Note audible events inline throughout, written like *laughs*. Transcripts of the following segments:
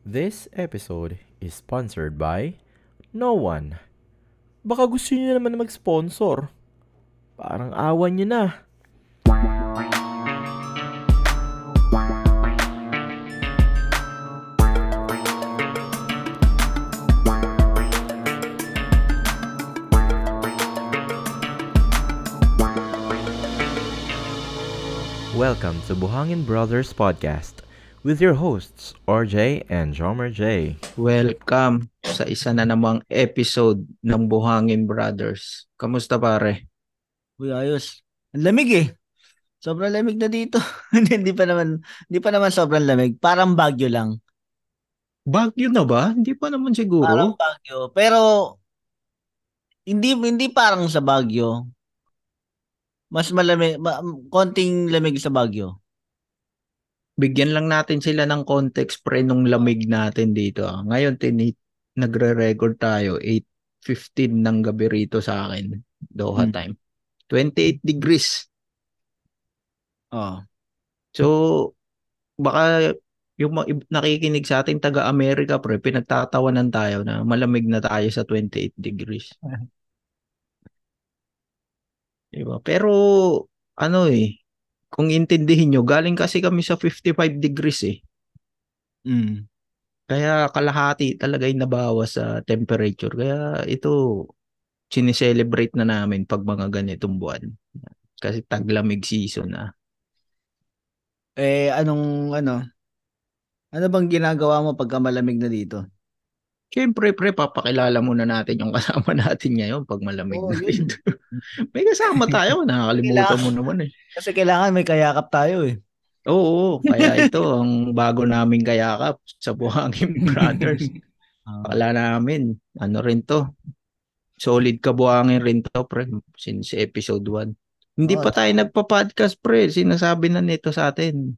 This episode is sponsored by no one. Baka gusto niyo naman na mag-sponsor. Parang awan niyo na. Welcome to Buhangin Brothers Podcast with your hosts, RJ and Jomer J. Welcome sa isa na namang episode ng Buhangin Brothers. Kamusta pare? Uy, ayos. Ang lamig eh. Sobrang lamig na dito. *laughs* Hindi pa naman hindi pa naman sobrang lamig. Parang Baguio lang. Baguio na ba? Hindi pa naman siguro. Parang Baguio. Pero hindi hindi parang sa Baguio. Mas malamig, ma- konting lamig sa Baguio. Bigyan lang natin sila ng context pre nung lamig natin dito. ah. Ngayon tini nagre-record tayo 8:15 ng gabi rito sa akin. Doha Hmm. time. 28 degrees. Oh. So baka yung nakikinig sa ating taga-Amerika pre, pinagtatawanan tayo na malamig na tayo sa 28 degrees. *laughs* Diba? Pero ano eh, kung intindihin nyo, galing kasi kami sa 55 degrees eh. Mm. Kaya kalahati talaga yung nabawas sa temperature. Kaya ito, sineselebrate na namin pag mga ganitong buwan. Kasi taglamig season na. Eh anong ano? Ano bang ginagawa mo pagka malamig na dito? Siyempre, pre, papakilala muna natin yung kasama *laughs* natin ngayon pag malamig Oo, na rin. *laughs* May kasama tayo, *laughs* nakakalimutan mo naman eh. Kasi kailangan may kayakap tayo eh. Oo, kaya ito ang bago naming kayakap sa Buhangin Brothers. Ah. Akala namin, ano rin to, solid kabuhangin rin to, pre, since episode 1. Hindi Oo, pa tayo nagpa-podcast, pre. Sinasabi na nito sa atin.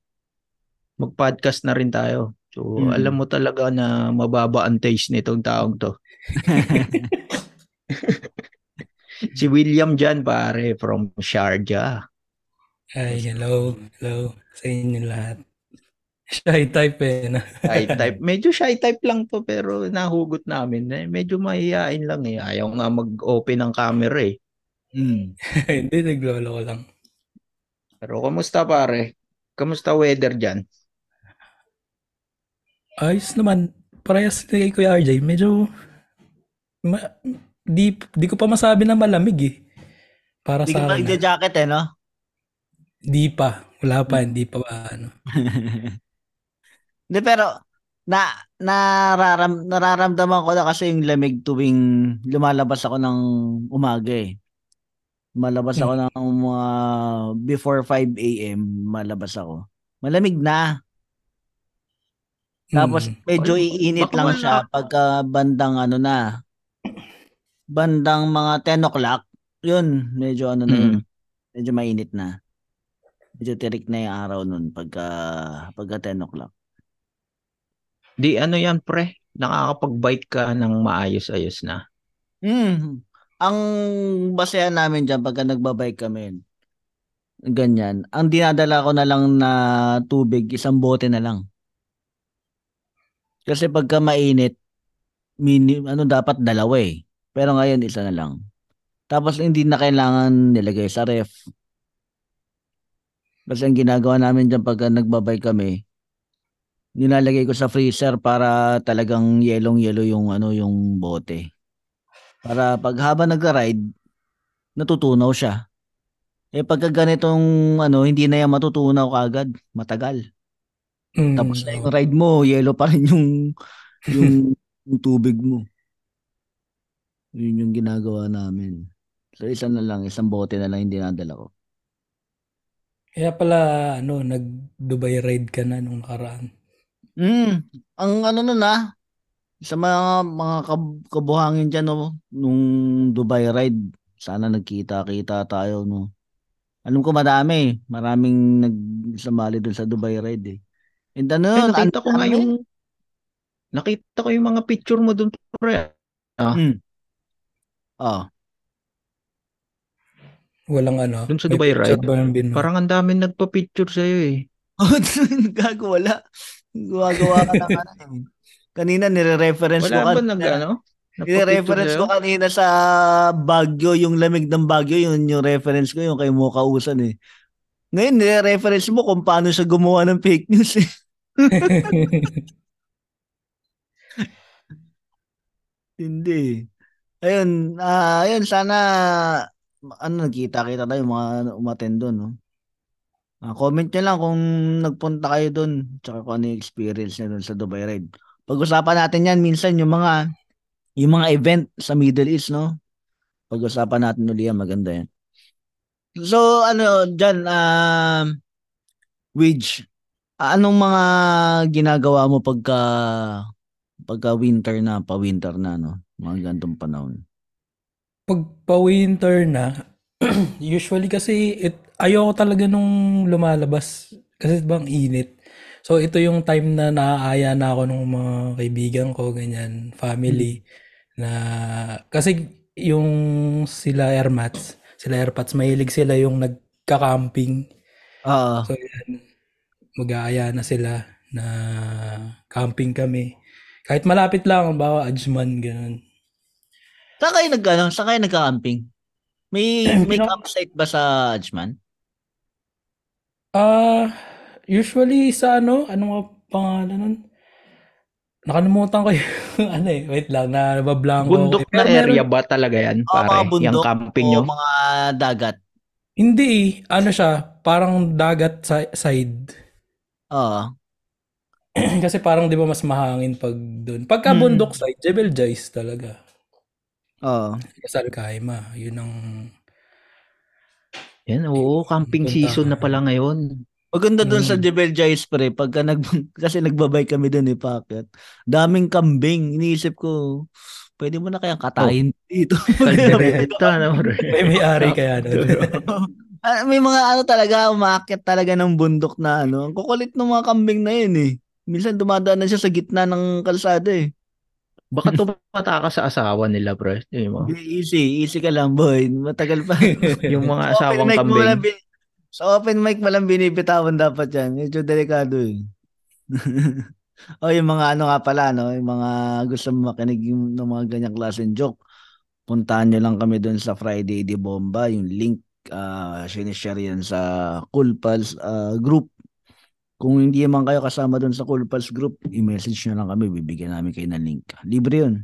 Mag-podcast na rin tayo. So, Mm. alam mo talaga na mababa ang taste nitong taong to. *laughs* si William Jan, pare, from Sharjah. Ay, hello. Hello sa inyo lahat. Shy type eh. No? Shy type. Medyo shy type lang to, pero nahugot namin. Eh, medyo mahihain lang eh. Ayaw nga mag-open ng camera eh. Mm. *laughs* Hindi, naglolo ko lang. Pero kamusta pare? Kamusta weather dyan? Ayos naman. Parehas kay Kuya RJ. Medyo, ma- di, di ko pa masabi na malamig eh. Para Hindi sa akin. ah. nagja-jacket eh, no? Di pa. Wala pa. Hindi pa ano. *laughs* Hindi pero na nararam, nararamdaman ko na kasi yung lamig tuwing lumalabas ako ng umaga eh. Malabas ako ng mga before 5 a.m. malabas ako. Malamig na. Tapos Mm. medyo iinit baka lang wala. siya pagka bandang ano na. Bandang mga 10 o'clock. Yun, medyo ano na yun. Mm. Medyo mainit na. Medyo tirik na yung araw nun pagka, pagka 10 o'clock. Di ano yan pre? Nakakapag-bike ka ng maayos-ayos na. Mm. Ang basehan namin dyan pagka nagbabike kami, ganyan. Ang dinadala ko na lang na tubig, isang bote na lang. Kasi pagka mainit, mini, ano dapat dalawa eh. Pero ngayon isa na lang. Tapos hindi na kailangan nilagay sa ref. Kasi ang ginagawa namin dyan pagka nagbabike kami, nilalagay ko sa freezer para talagang yelong-yelo yung ano yung bote. Para pag habang nagra-ride, natutunaw siya. Eh pagka ganitong ano, hindi na yan matutunaw kaagad, matagal. Mm, Tapos na yung ride mo, yellow pa rin yung yung, *laughs* yung tubig mo. Yun yung ginagawa namin. So isa na lang, isang bote na lang hindi nadala ko. Kaya pala, ano, nag-Dubai ride ka na nung nakaraan. Mm, ang ano nun ah, sa mga mga kab- kabuhangin dyan no, nung Dubai ride, sana nagkita-kita tayo no. Alam ko madami, maraming nagsamali doon sa Dubai ride eh. And ano, Ay, nakita ang ko nga yung nakita ko yung mga picture mo dun pre. Mm. Oh. Walang ano. Dun sa Dubai ride? Parang ang daming nagpa-picture sa'yo eh. *laughs* Oh, gago wala. Gumagawa ka ng ano eh. Kanina nire-reference ko Wala ba kanina. nag ano? Nire-reference ko kanina sa Baguio, yung lamig ng Baguio, yun yung reference ko, yung kay Mocha Usan eh. Ngayon, nire-reference mo kung paano siya gumawa ng fake news eh. Hindi. Ayun, ah, ayun sana ano nagkita-kita tayo mga umattend doon, no. Ah, comment niyo lang kung nagpunta kayo doon, tsaka kung ano yung experience niyo doon sa Dubai Ride. Pag-usapan natin 'yan minsan yung mga yung mga event sa Middle East, no. Pag-usapan natin ulit yan, maganda yan. So, ano, diyan um Widge, anong mga ginagawa mo pagka pagka winter na, pa-winter na, no? Mga gantong panahon. Pag pa-winter na, *clears throat* usually kasi it, ayoko talaga nung lumalabas kasi bang init. So ito yung time na naaaya na ako ng mga kaibigan ko, ganyan, family na kasi yung sila airmats, sila airpats, mahilig sila yung nagka-camping. Oo. So yan, mag-aaya na sila na camping kami. Kahit malapit lang, bawa Ajman, ganun. Saan kayo nag, ano, saan kayo nagka-camping? May, *clears throat* may campsite ba sa Ajman? Ah, usually sa ano, ano nga pangalan nun? Nakalimutan ko yung *laughs* ano eh, wait lang, nabablanko. ako Bundok eh. na Pero meron- area ba talaga yan, Oo, mga pare? bundok Yung camping o nyo? mga dagat? Hindi eh, ano siya, parang dagat sa side. Oo. *clears throat* Kasi parang 'di ba mas mahangin pag doon. Pagka Hmm. bundok side, Jebel Jais talaga. Oo. Kasal Kaima, yun ang Yan, oo, camping Punta season na ka. pala ngayon. Maganda doon sa Mm. Jebel Jais pre, pagka nag *laughs* kasi nagbabay kami doon eh, packet. Daming kambing. Iniisip ko, pwede mo na kayang katayin dito. Kaldereta *laughs* na, pare. may may-ari kaya doon. *laughs* Ah, may mga ano talaga, umaakit talaga ng bundok na ano. Ang kukulit ng mga kambing na yun eh. Minsan dumadaan na siya sa gitna ng kalsada eh. Baka tumata ka sa asawa nila, bro. Yun mo. Easy, easy ka lang boy. Matagal pa. *laughs* Yung mga Sa open asawang mo kambing. lang bin- Sa open mic mo lang binibitawan dapat yan. Medyo delikado eh. *laughs* o yung mga ano nga pala, no? Yung mga gusto mo makinig yung, ng mga ganyang klaseng joke. Puntahan nyo lang kami doon sa Friday di Bomba. Yung link, uh, sinishare yan sa Cool Pals ah, group. Kung hindi man kayo kasama doon sa Cool Pals group, i-message nyo lang kami. Bibigyan namin kayo ng link. Libre yun.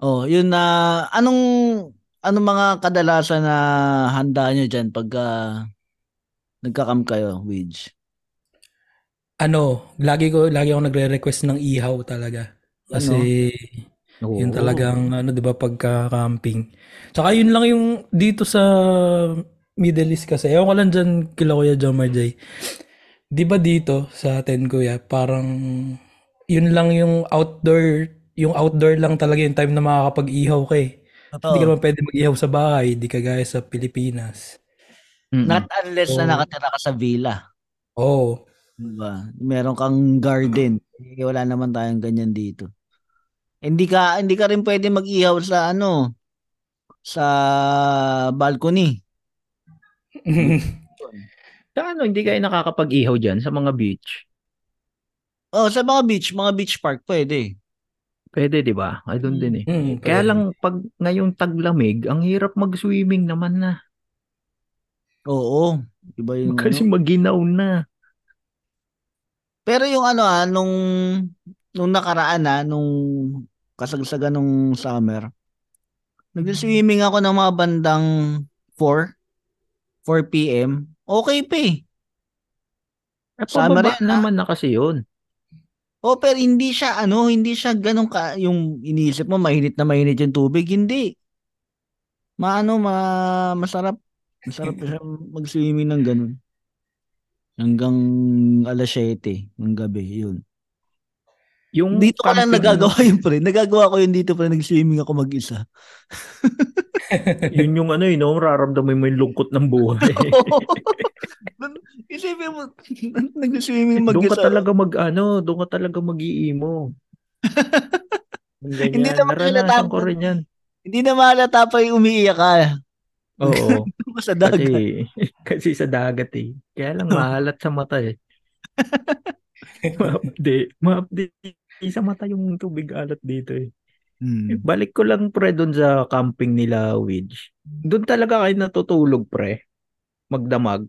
Oh, yun na anong anong mga kadalasan na handa nyo dyan pagka nagka-camp kayo, Widge? ano, lagi ko lagi ako nagre-request ng ihaw talaga. Kasi Oo. yun talagang ano 'di ba pagka camping. Tsaka yun lang yung dito sa Middle East kasi. Ewan ko lang dyan kila Kuya Jomar Jay. Di ba dito sa atin kuya, parang yun lang yung outdoor, yung outdoor lang talaga yung time na makakapag-ihaw ka eh. Hindi ka Totoo. naman pwede mag-ihaw sa bahay, di kagaya sa Pilipinas. Mm-mm. Not unless na Oo. nakatira ka sa villa. Oo. Diba? Meron kang garden. Eh, wala naman tayong ganyan dito. Hindi ka hindi ka rin pwede mag-ihaw sa ano sa balcony. *laughs* Sa ano, hindi kayo nakakapag-ihaw dyan sa mga beach? Oh, sa mga beach, mga beach park pwede. Pwede, di ba? Ay, doon din eh. Mm, Kaya pwede. lang, pag ngayong taglamig, ang hirap mag-swimming naman na. Oo. Iba yung Kasi ano. maginaw na. Pero yung ano ah, nung nung nakaraan ah, nung kasagsagan nung summer, nag-swimming ako ng mga bandang 4, 4 p.m. Okay pa eh. Eh, Summer yan, ah. naman na kasi yun. Oh, pero hindi siya ano, hindi siya ganun ka yung iniisip mo mainit na mainit yung tubig, hindi. Maano, ma masarap. Masarap siya mag-swimming ng ganun. Hanggang alas 7 ng gabi, yun. Yung Dito ko lang nagagawa yun, pre. Nagagawa ko yun dito, pre. Nag-swimming ako mag-isa. yun yung ano yun, no? Raramdaman mo yung lungkot ng buhay. *laughs* Isipin mo, nag-swimming doon ka mag-isa. talaga mag, ano, doon ka talaga mag-iimo. *laughs* Hindi naman halata- ko rin yan. Hindi na mahalata pa yung umiiyak ka. Oo. *laughs* sa dagat. kasi, kasi sa dagat eh. Kaya lang mahalat sa mata eh. Ma-update. Ma-update sa mata yung tubig alat dito eh. Hmm. Balik ko lang pre doon sa camping nila Widge. Doon talaga kayo natutulog pre. Magdamag.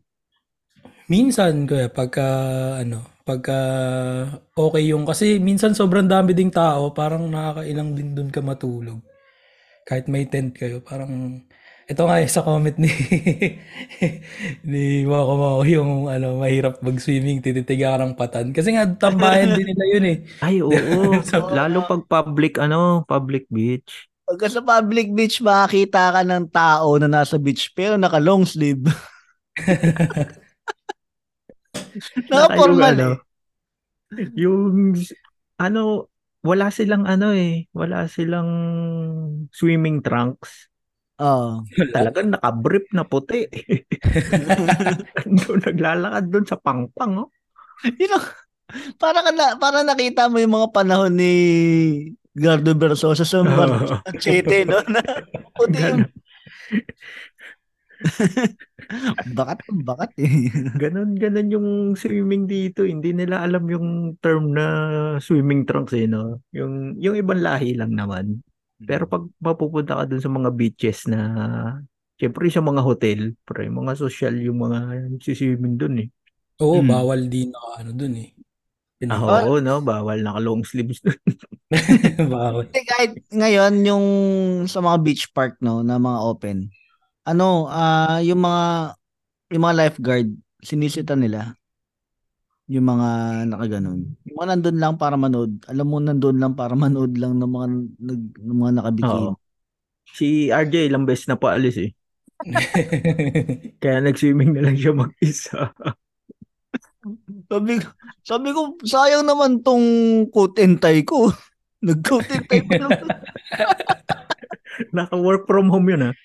Minsan kuya pagka ano, pagka okay yung kasi minsan sobrang dami ding tao, parang nakakailang din doon ka matulog. Kahit may tent kayo, parang ito nga sa comment ni *laughs* ni Mako Mako yung ano, mahirap mag-swimming, tititiga ka ng patan. Kasi nga tambayan din nila yun eh. Ay oo. *laughs* Lalo pag public ano, public beach. Pagka sa public beach, makakita ka ng tao na nasa beach pero naka long sleeve. *laughs* naka Naka yung formal ano, eh. Yung ano, wala silang ano eh, wala silang swimming trunks. Oo. *laughs* Talagang nakabrief na puti. doon *laughs* *laughs* naglalakad doon sa pangpang oh. You know, para ka na, para nakita mo yung mga panahon ni Gardo Versosa sa mga Chete, no? Na, puti yung bakat, bakat eh. Ganon, ganon yung swimming dito. Hindi nila alam yung term na swimming trunks eh, no? Yung, yung ibang lahi lang naman. Pero pag mapupunta ka dun sa mga beaches na, syempre sa mga hotel, pre, mga social yung mga nagsiswimming dun eh. Oo, Hmm. bawal din na ano dun eh. Ah, eh. oo, no? Bawal naka long sleeves dun. *laughs* Bawal. Kasi kahit ngayon, yung sa mga beach park, no, na mga open, ano, ah yung mga, yung mga lifeguard, sinisita nila. Yung mga nakaganon. Yung mga nandun lang para manood. Alam mo, nandun lang para *laughs* manood lang ng mga, nag, ng mga nakabikini. Oo. Si RJ ilang beses na paalis eh. *laughs* Kaya nag-swimming na lang siya mag-isa. *laughs* Sabi, ko- sabi ko, sayang naman tong coat and tie ko. Nag-coat and tie naman. Naka-work from home yun ah.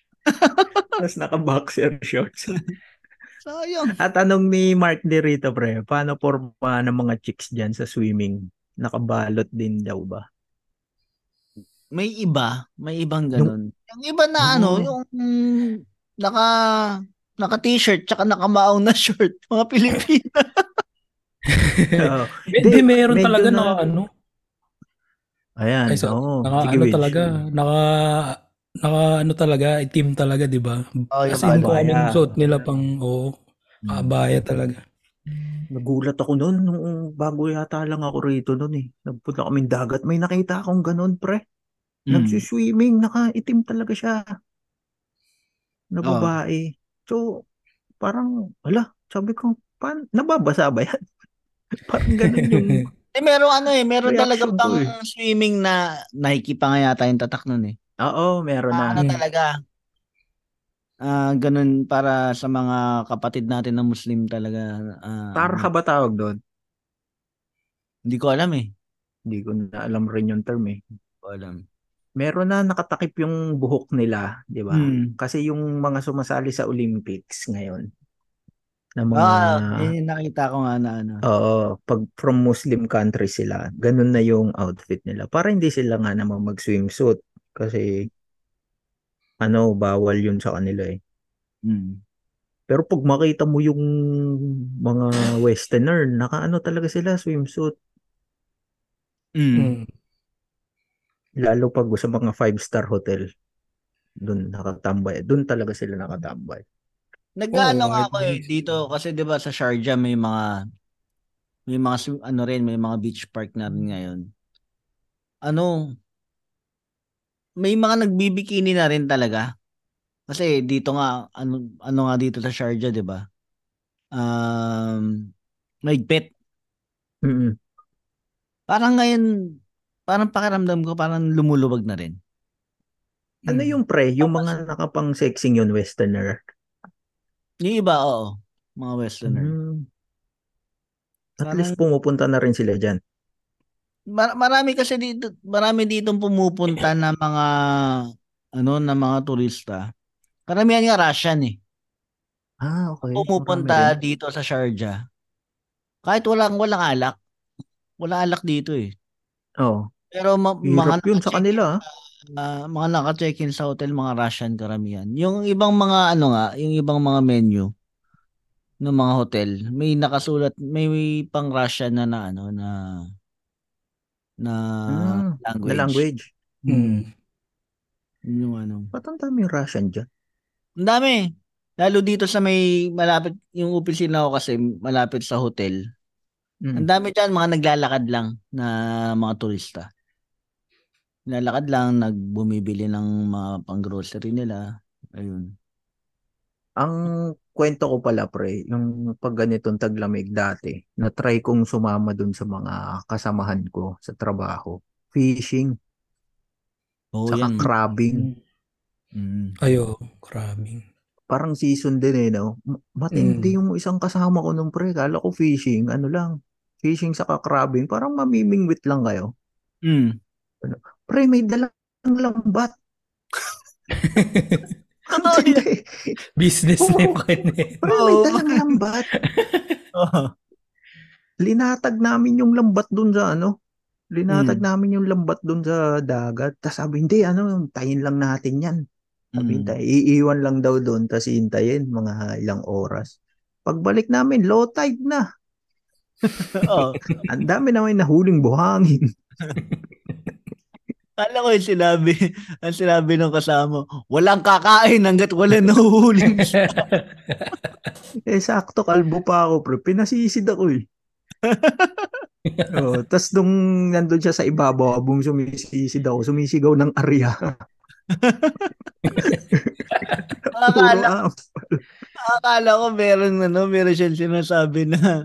Tapos naka-boxer shorts. Sayang. At anong ni Mark de rito, pre? Paano forma ng mga chicks dyan sa swimming? Nakabalot din daw ba? May iba, may ibang ganun. Yung, iba na ano, yung naka naka t-shirt tsaka nakamaong na *laughs* short, mga Pilipina. Oo. *laughs* Hindi, meron talaga na- naka ano. Ayan, Ay, so, oo. naka Sige, ano Wish. talaga, naka naka ano talaga, itim talaga, 'di ba? Oh, Kasi yung common suit nila pang oo, abaya talaga. Nagulat ako noon nung bago yata lang ako rito noon eh. Nagpunta kaming dagat. May nakita akong ganun, pre. Mm. Nagsiswimming, nakaitim talaga siya. Na babae. So, parang, wala, sabi ko, pan, nababasa ba yan? *laughs* parang ganun yung, *laughs* Eh, meron ano eh, meron talaga pang eh. swimming na Nike pa nga yata yung tatak nun eh. Oo, meron na. ano talaga? Ah, ganun para sa mga kapatid natin na Muslim talaga. ah, Tarha ba tawag doon? Hindi ko alam eh. Hindi ko na alam rin yung term eh. Hindi ko alam. Meron na nakatakip yung buhok nila, di ba? Hmm. Kasi yung mga sumasali sa Olympics ngayon, na mga, Ah, eh, nakita ko nga na ano. oo, pag from Muslim country sila, ganun na yung outfit nila. Para hindi sila nga naman mag-swimsuit. Kasi, ano, bawal yun sa kanila eh. Mm. Pero pag makita mo yung mga westerner, naka-ano talaga sila, swimsuit. Mm. Mm. Lalo pag sa mga five-star hotel. Doon nakatambay. Doon talaga sila nakatambay. Nag-ano Oo, nga ako eh dito kasi 'di ba sa Sharjah may mga may mga ano rin may mga beach park na rin ngayon. Ano may mga nagbibikini na rin talaga. Kasi dito nga ano ano nga dito sa Sharjah 'di ba? Um mahigpit. Mm-mm. Parang ngayon parang pakiramdam ko parang lumuluwag na rin. Ano yung pre? Yung mga nakapang sexing yun, westerner. Yung iba oo, mga westerner. Mm. At Parang- least pumupunta na rin sila dyan. Mar- marami kasi dito, marami ditong pumupunta na mga ano na mga turista. Karamihan nga Russian eh. Ah, okay. Pumupunta Marami dito sa Sharjah. Kahit walang walang alak. Walang alak dito eh. Oh, Pero ma- mga yun sa kanila. ah. ah, mga naka-check-in sa hotel, mga Russian karamihan. Yung ibang mga ano nga, yung ibang mga menu, ng mga hotel, may nakasulat, may, may pang Russian na na ano na na Ah, language. Na language. Mm. Yun Yung ano. Ba't ang daming Russian dyan? Ang dami. Lalo dito sa may malapit, yung opisina ko kasi malapit sa hotel. Ang Mm. dami dyan, mga naglalakad lang na mga turista. Naglalakad lang, nagbumibili ng mga pang-grocery nila. Ayun. Ang kwento ko pala, pre, yung pag ganitong taglamig dati, na-try kong sumama dun sa mga kasamahan ko sa trabaho. Fishing, Oo, saka yan. crabbing. Mm. Ayo, grabe. Parang season din eh, no? Ma- Matindi yung isang kasama ko nung pre. Kala ko fishing, ano lang. Fishing saka crabbing. Parang mamimingwit lang kayo. Mm. Pre, may dalang lambat. *laughs* Totoo yan. Hindi. Business na yung kanya. Pre, may Oo. dalang lambat. *laughs* Linatag namin yung lambat dun sa ano. Linatag Mm. namin yung lambat dun sa dagat. Tapos sabi, hindi, ano, tayin lang natin yan. Sabi, Mm. iiwan lang daw doon, tapos hintayin mga ilang oras. Pagbalik namin, low tide na. *laughs* Oo. Ang dami naman nahuling buhangin. *laughs* Kala ko yung sinabi, *laughs* ang sinabi ng kasama, walang kakain hanggat wala nahuhuling isda." *laughs* Eh, sakto, kalbo pa ako, pre. Pinasisid ako eh. *laughs* oh, tapos nung nandun siya sa ibabaw, abong sumisisid ako, sumisigaw ng arya. Akala, akala ko meron, ano, meron siyang sinasabi na,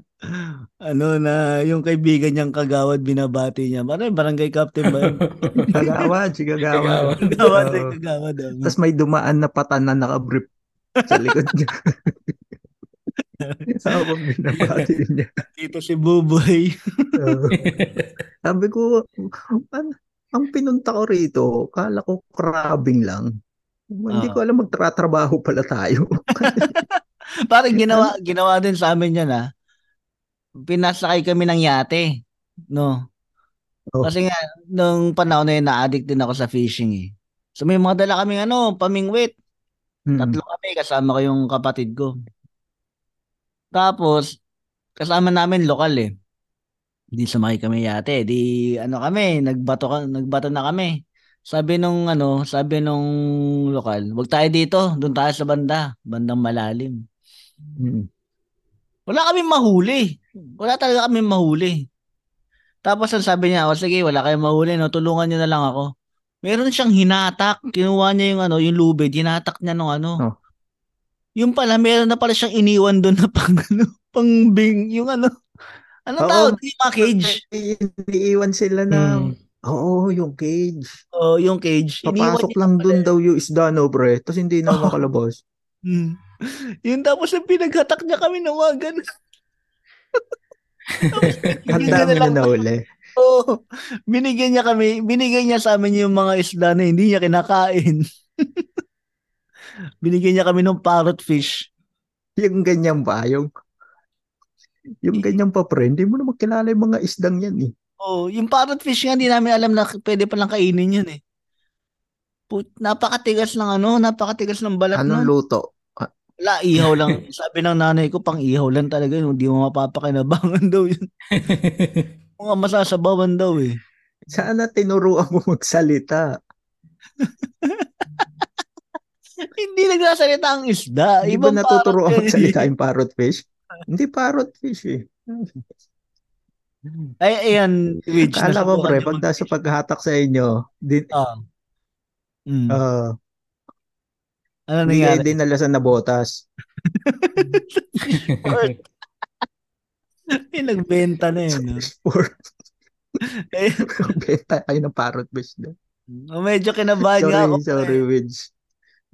ano, na yung kaibigan niyang kagawad binabati niya. Parang barangay captain ba? *laughs* Kagawad, si kagawad. Kagawad, *laughs* ay kagawad. ano. Tapos may dumaan na patan na nakabrip sa likod niya. *laughs* Habang binabati niya. Dito si Buboy. Oo. sabi ko, an, ang pinunta ko rito, kala ko crabbing lang. Hindi Ah. ko alam magtratrabaho pala tayo. Parang ginawa, ginawa din sa amin yan, ha? Pinasakay kami ng yate. No? Oh. Kasi nga, nung panahon na yun, na-addict din ako sa fishing, eh. So may mga dala kaming ano, pamingwit. Hmm. Tatlo kami, kasama ko yung kapatid ko. Tapos, kasama namin lokal eh. Di sumakay kami yate. Di ano kami, nagbato, nagbato na kami. Sabi nung ano, sabi nung lokal, wag tayo dito, doon tayo sa banda, bandang malalim. Hmm. Wala kami mahuli. Wala talaga kami mahuli. Tapos ang sabi niya, o sige, wala kayong mahuli, no, tulungan niyo na lang ako. Meron siyang hinatak. Kinuha niya yung ano, yung lubid, hinatak niya nung ano. Oh. Yung pala, meron na pala siyang iniwan doon na pang, *laughs* ano, pang bing, yung ano. Anong Oo. tawag? Yung mga cage. Iniiwan sila Mm. ng, oo, yung cage. Oh, yung cage. Papasok lang dun daw yung isda, no, pre. Tapos hindi na Oo. makalabas. Hmm. *laughs* Yun tapos yung pinaghatak niya kami ng mga ganun. *laughs* Ang Binigyan dami na nahuli. *laughs* Oo. Binigyan niya kami, binigay niya sa amin yung mga isda na hindi niya kinakain. *laughs* binigyan niya kami ng parrot fish. Yung ganyan pa, yung yung ganyan pa, pre. Hindi mo na makilala yung mga isdang yan, eh. Oh, yung parrot fish nga, hindi namin alam na pwede palang kainin yun eh. Put, napakatigas ng ano, napakatigas ng balat Anong nun. luto? Wala, ihaw lang. *laughs* Sabi ng nanay ko, pang ihaw lang talaga yun. Hindi mo mapapakinabangan *laughs* daw yun. *laughs* Mga masasabawan daw eh. Sana tinuruan mo magsalita. Hindi nagsasalita ang isda. Di ba natuturuan eh. magsalita yung parrot fish? Hindi parrot fish, eh. Ay, ayan, Rich. Kala ko, pre, pag nasa paghahatak sa inyo, din, Ah. Mm. ah, ano hindi nangyari? dinalasan na botas. May *laughs* nagbenta na yun. No? Sport. Eh, Benta kayo ng parrot fish doon. medyo kinabahan nga ako. sorry, Widge.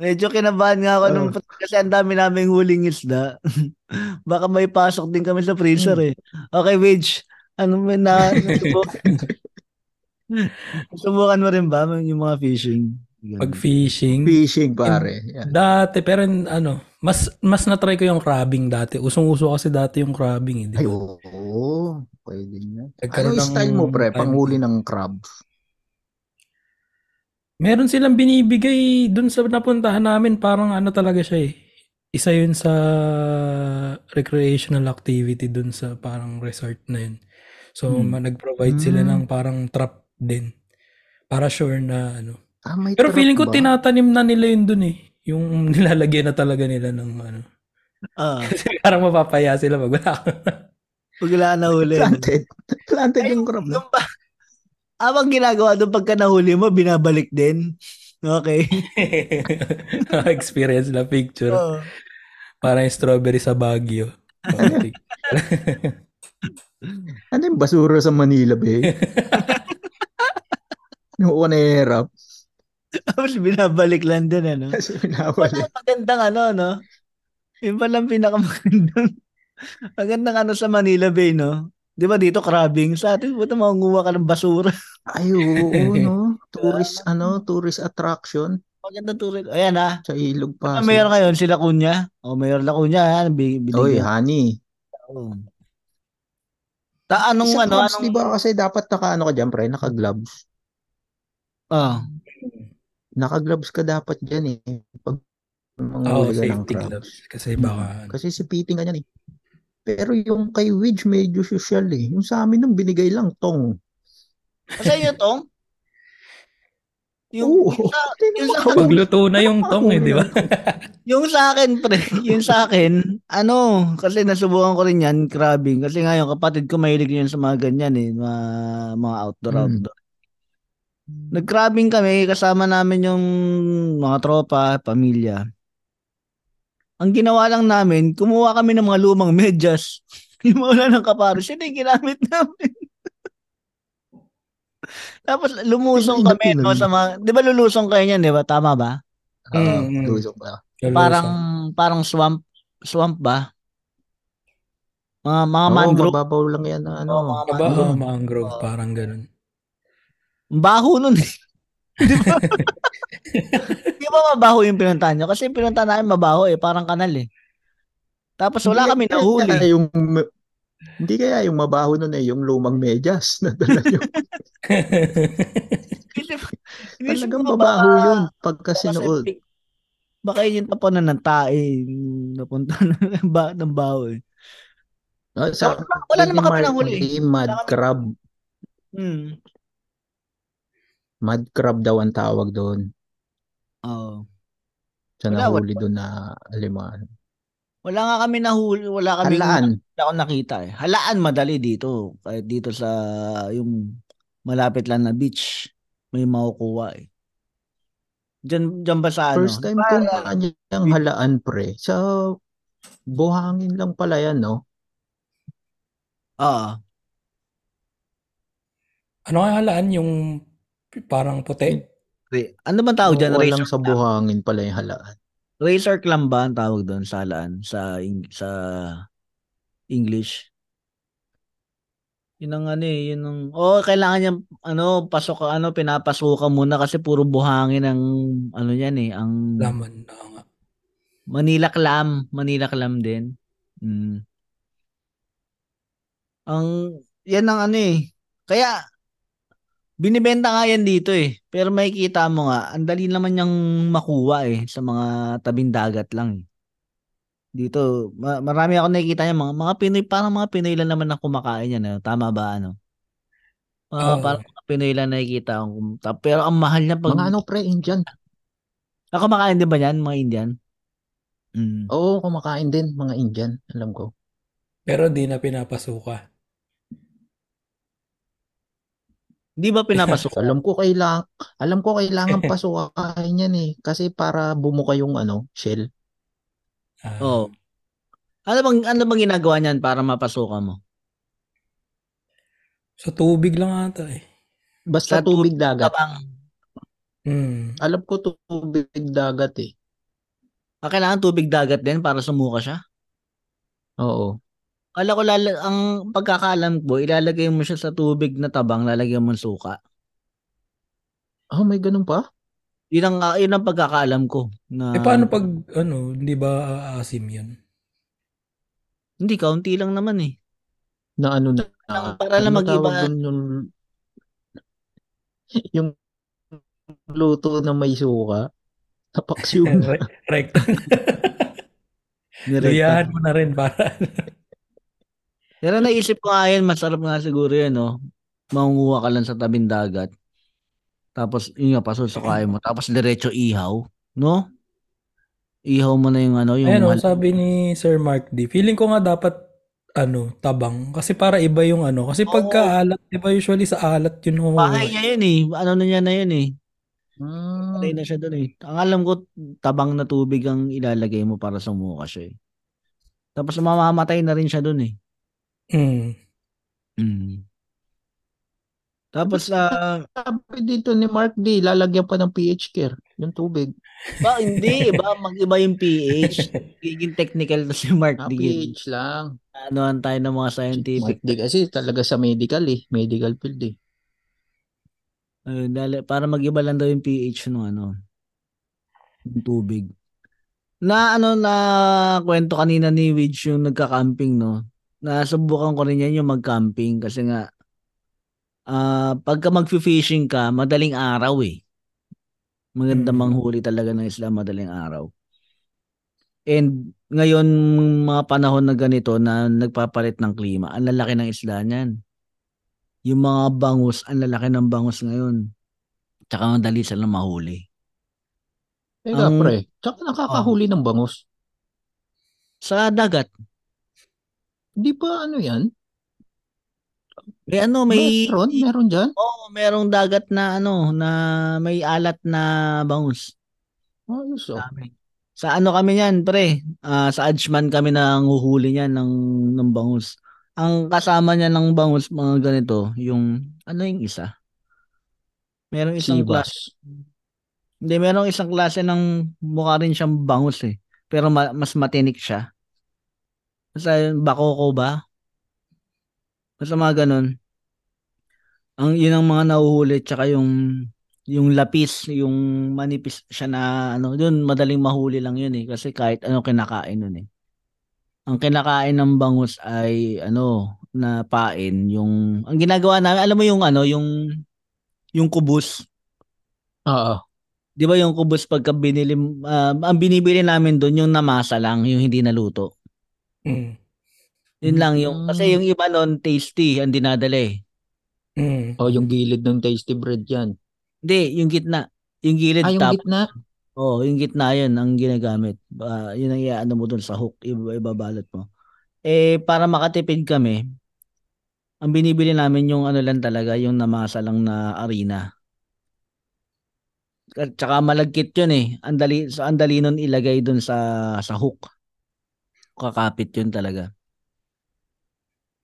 Medyo kinabahan nga ako nung kasi ang dami naming huling isda. *laughs* Baka may pasok din kami sa freezer eh. Okay, Widge. Ano mo na? *laughs* Subukan mo rin ba yung mga fishing? Pag fishing. Fishing, pare. Yan. Dati, pero ano, mas mas na-try ko yung crabbing dati. Usong-uso kasi dati yung crabbing. Eh, di Ay, ba? oo. Pwede na. Ano yung style mo, pre? Panghuli ng crab. Meron silang binibigay dun sa napuntahan namin. Parang ano talaga siya eh. isa yun sa recreational activity dun sa parang resort na yun. So, Hmm. nag-provide sila Hmm. ng parang trap din. Para sure na ano. Ah, may Pero feeling ko ba? tinatanim na nila yun dun eh. Yung *laughs* nilalagyan na talaga nila ng ano. Ah, *laughs* Kasi parang mapapaya sila pag wala ka. pag wala na huli. Planted. Planted Ay, yung no? Yung ba? Abang ginagawa doon pagka nahuli mo, binabalik din. Okay. *laughs* Experience na picture. Oo. Parang yung strawberry sa Baguio. Ano yung basura sa Manila, be? Yung nahihirap. Tapos binabalik lang din, ano? Wala pinawali. magandang ano, no? Yung palang pinakamagandang magandang ano sa Manila Bay, no? Di ba dito crabbing? Sa atin, buta mangunguha ka ng basura. Ay, oo, no? *laughs* Tourist, ano, tourist attraction Magandang tuloy. Ayan ah. sa Ilog Ano Pasig. mayor ngayon? Sila Kunya? O mayor La Kunya, ha? Oy, binigyan. honey. Oo. Ta anong Sa ano? Anong, di ba kasi dapat naka, ano ka dyan, pre? Naka-gloves. Ah, Naka-gloves ka dapat dyan, eh. Pag manghuli ka ng crabs. gloves. Kasi baka ano. Kasi sipiting ka niyan, eh. Pero yung kay Widge, medyo social, eh. Yung sa amin nung binigay lang, tong. Kasi yun tong? Yung, Oo. yung, sa, yung, sa, Pagluto na yung tong eh, di ba? *laughs* yung sa akin, pre, yung sa akin, ano, kasi nasubukan ko rin yan, crabbing. Kasi nga yung kapatid ko, mahilig yun sa mga ganyan eh, mga, mga outdoor, Hmm. outdoor. Nag-crabbing kami, kasama namin yung mga tropa, pamilya. Ang ginawa lang namin, kumuha kami ng mga lumang medyas. *laughs* yung mga wala ng kaparos, yun yung ginamit namin. *laughs* Tapos lumusong kami no, sa mga, di ba lulusong kayo niyan, di ba? Tama ba? Oo, Mm, lusok ka. Parang, parang swamp, swamp ba? Mga, mga Oo, mangrove. mababaw lang yan ano. Oo, mga mangrove. oh, mangrove, parang ganun. Baho nun eh. *laughs* Di ba? *laughs* Di ba mabaho yung pinuntahan nyo? Kasi yung pinuntahan namin mabaho eh, parang kanal eh. Tapos wala kami Hindi kaya nahuli. Yung, hindi kaya yung mabaho nun eh, yung lumang medyas na dala nyo. *laughs* Talagang mabaho yun pagka septic. Baka yun yung tapunan ng tae. Napunta na ng, ba- ng baho eh. Ah, sa, Wala- naman kami nahuli. hindi kami- crab. Hmm. Mud crab daw ang tawag doon. Oo. Sa Wala, nahuli doon na aliman. Wala nga kami nahuli. Wala kami Halaan. Wala akong nakita eh. Halaan madali dito. Kahit dito sa yung malapit lang na beach, may makukuha eh. Diyan, diyan ba sa ano? First time kong kanyang halaan pre. Sa buhangin lang pala yan, no? Oo. Ano kaya halaan yung parang puti? Ano ba tawag dyan? Oo, lang Razor sa buhangin pala yung halaan. Razor clam ba ang tawag doon sa halaan? Sa, sa English? Yun ang ano eh, yun ang, oh, kailangan niya, ano, pasok, ano, pinapasukan muna kasi puro buhangin ang, ano yan eh, ang Laman. Oo nga. Manila clam, Manila clam din. Mm. Ang yan ang ano eh. Kaya binibenta nga yan dito eh. Pero makikita mo nga, ang dali naman niyang makuha eh sa mga tabing dagat lang eh. Dito, ma- marami ako nakikita niya mga mga Pinoy, parang mga Pinoy lang naman na kumakain yan. Eh. Tama ba ano? Ah, Oo. parang mga Pinoy lang nakikita Pero ang mahal niya pag Mga ano pre, Indian. Ah, kumakain din ba yan, mga Indian? Mm. Oo, kumakain din mga Indian. Alam ko. Pero di na pinapasuka. Di ba pinapasok? Alam ko kailangan, *laughs* alam ko kailangan pasukain yan eh. Kasi para bumuka yung ano, shell. Ah, Oo. Ano bang ano bang ginagawa niyan para mapasukan mo? Sa tubig lang ata eh. Basta Sa tu- tubig dagat. Hmm. Alam ko tubig dagat eh. ah, kailangan tubig dagat din para sumuka siya. Oo. Kala ko lala, ang pagkakaalam ko, ilalagay mo siya sa tubig na tabang, lalagyan mo ng suka. Oh, may ganun pa? Yun ang, ah, yun ang pagkakaalam ko. Na, Eh paano pag ano, hindi ba aasim yun? Hindi, kaunti lang naman eh. Na ano na. Lang, para lang ano mag-iba. yung, yung luto na may suka. Napaksiw na. *laughs* Re- recto. Nirekta. Luyahan mo na rin para. *laughs* Pero naisip ko nga yun, masarap nga siguro yun, no? Mangunguha ka lang sa tabing dagat. Tapos, yun nga, pasusukain mo. Tapos, diretso ihaw. No? Ihaw mo na yung ano, yung Ayun, oh, mahal- sabi ni Sir Mark D. Feeling ko nga dapat ano, tabang. Kasi para iba yung ano. Kasi Oo. pagka alat, di ba usually sa alat yun oh, Bahay niya yun eh. Ano na niya na yun eh. Hmm. Patay na siya doon eh. Ang alam ko, tabang na tubig ang ilalagay mo para sumuka siya eh. Tapos mamamatay na rin siya doon eh. Mm. Mm. Tapos, ah, Sabi dito ni Mark D, lalagyan pa ng pH care, yung tubig. ba, hindi, iba, mag-iba yung pH. *laughs* Giging technical to si Mark Ah, D. pH lang. Anoan tayo ng mga scientific. Mark D kasi talaga sa medical eh, medical field eh. Ayun, dali, para mag-iba lang daw yung pH ng ano, yung tubig. Na ano na kwento kanina ni Widge yung nagka-camping no. Nasubukan ko rin yan yung mag-camping kasi nga ah pagka mag-fishing ka, madaling araw eh. Maganda Mm. manghuli talaga ng isla madaling araw. And ngayon mga panahon na ganito na nagpapalit ng klima, ang lalaki ng isla niyan. Yung mga bangus, ang lalaki ng bangus ngayon. Tsaka madali silang mahuli. Teka Ang- pre, tsaka nakakahuli ng bangus. Sa dagat, Di ba ano yan? may ano, may Meron? Meron dyan? Oo, merong dagat na ano, na may alat na bangus. Ayos oh. Dami. Sa ano kami niyan, pre? Ah, sa Adjman kami nang huhuli niyan ng ng bangus. Ang kasama niya ng bangus mga ganito, yung ano yung isa? Merong isang klase. Sibas. Hindi, merong isang klase ng mukha rin siyang bangus eh. Pero ma- mas matinik siya. Basta yun, bakoko ba? Basta mga ganun. Ang yun ang mga nahuhuli tsaka yung yung lapis, yung manipis siya na ano, yun madaling mahuli lang yun eh kasi kahit ano kinakain nun eh. Ang kinakain ng bangus ay ano, na pain, yung ang ginagawa namin, alam mo yung ano, yung yung kubus. Oo. Di ba yung kubos pagka binili, ah, ang binibili namin doon yung namasa lang, yung hindi naluto. Mm. Yun lang yung, kasi yung iba noon tasty, ang dinadala eh. Mm. Oh, yung gilid ng tasty bread yan. Hindi, yung gitna. Yung gilid Ah, yung top. gitna? Oo, yung gitna yun ang ginagamit. Ah, yun ang iaano mo doon sa hook, iba, ibabalot mo. Eh, para makatipid kami, ang binibili namin yung ano lang talaga, yung namasa lang na arena. At saka malagkit yun eh. Ang dali, so ang dali nun ilagay dun sa, sa hook. Kakapit yun talaga.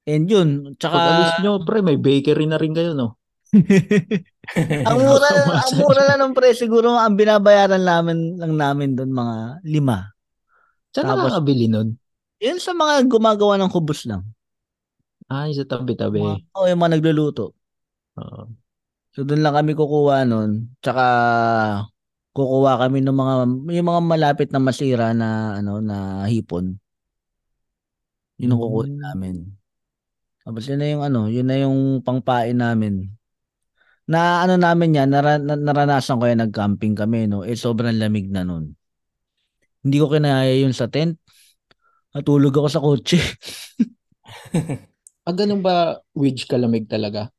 And yun, tsaka... Pag alis nyo, pre, may bakery na rin kayo, no? *laughs* ang mura, ang mura lang ng pre, siguro ang binabayaran namin lang namin doon mga lima. Saan Tapos- nakakabili nun? Yun sa mga gumagawa ng kubos lang. Ah, yung sa tabi-tabi. Mga, oh, yung mga nagluluto. Oo. So doon lang kami kukuha nun. Tsaka kukuha kami ng mga yung mga malapit na masira na ano na hipon. Yun ang kukuha Mm. namin. Tapos yun na yung ano, yun na yung pangpain namin. Na ano namin yan, nara, na- naranasan ko yan nag-camping kami, no. Eh sobrang lamig na nun. Hindi ko kinaya yun sa tent. Natulog ako sa kotse. *laughs* Ah, ganun ba wedge kalamig talaga?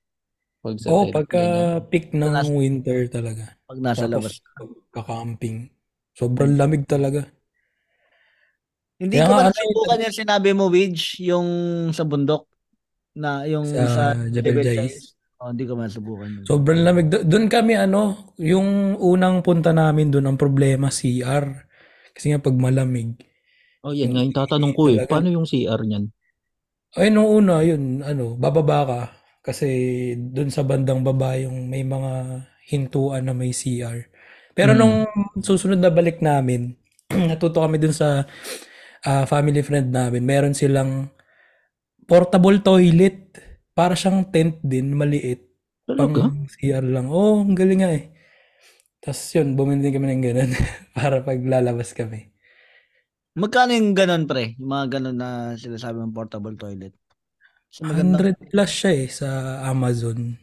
Pag sa Oo, tent, pagka ganyan. peak ng winter talaga. Pag nasa labas. Tapos kakamping. Sobrang lamig talaga. Hindi Kaya ko nga, ano nasubukan yung sinabi mo, Widge, yung sa bundok na yung sa, Sa Jais. Oh, hindi ko masubukan yun. Sobrang lamig. Do- Doon kami ano, yung unang punta namin doon ang problema CR. Kasi nga pag malamig. Oh, yan nga yung tatanong ko eh. Talaga. Paano yung CR niyan? Ay, nung una, yun, ano, bababa ka. Kasi doon sa bandang baba yung may mga hintuan na may CR. Pero Mm. nung susunod na balik namin, *clears throat* natuto kami doon sa ah, family friend namin. Meron silang portable toilet. Para siyang tent din, maliit. Talaga? Pang CR lang. Oo, oh, ang galing nga eh. Tapos yun, bumili din kami ng ganun *laughs* para pag lalabas kami. Magkano yung ganon, pre? Yung mga ganon na sinasabi ng portable toilet. So, maganda. 100 plus siya eh sa Amazon.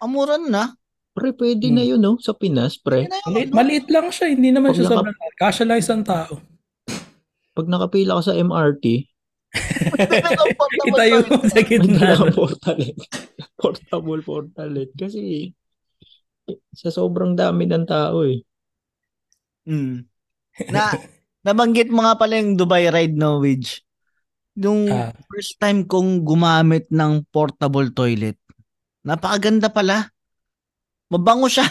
Ang mura nun, ah. Pre, pwede Hmm. na yun, no? Sa Pinas, pre. Na Maliit, maliit lang siya, hindi naman Pag siya naka- sobrang Kasya lang isang tao. Pag nakapila ka sa MRT, *laughs* Itayo mo sa gitna. dalang portalet. Portable portalet. Kasi sa sobrang dami ng tao eh. Mm. Na, nabanggit mo nga pala yung Dubai ride, no, Widge? Yung Ah. first time kong gumamit ng portable toilet, napakaganda pala. Mabango siya.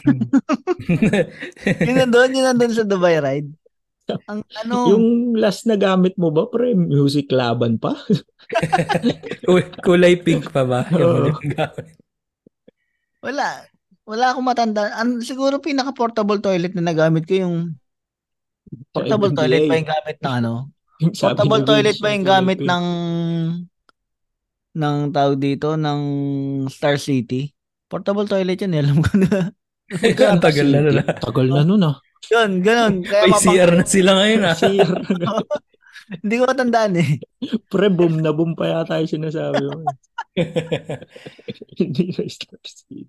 *laughs* yun nandun, yun nandun sa Dubai ride. Ang *laughs* ano, Yung last na gamit mo ba, pre, music laban pa? *laughs* Ku- Kulay pink pa ba? Yung gamit. wala. Wala akong matanda. An, siguro pinaka-portable toilet na nagamit ko yung portable NBA. toilet ba yung gamit ng ano? *laughs* Portable toilet ba yung gamit ng ng tawag dito ng Star City? Portable toilet yun, eh, alam ko na. Ang tagal na nila. Tagal na nun ah. Yun, ganun. Kaya May mapang- CR na sila ngayon ah. CR. *laughs* Hindi ko matandaan eh. Pre, boom na boom pa yata yung sinasabi mo. *laughs* Hindi na Star City.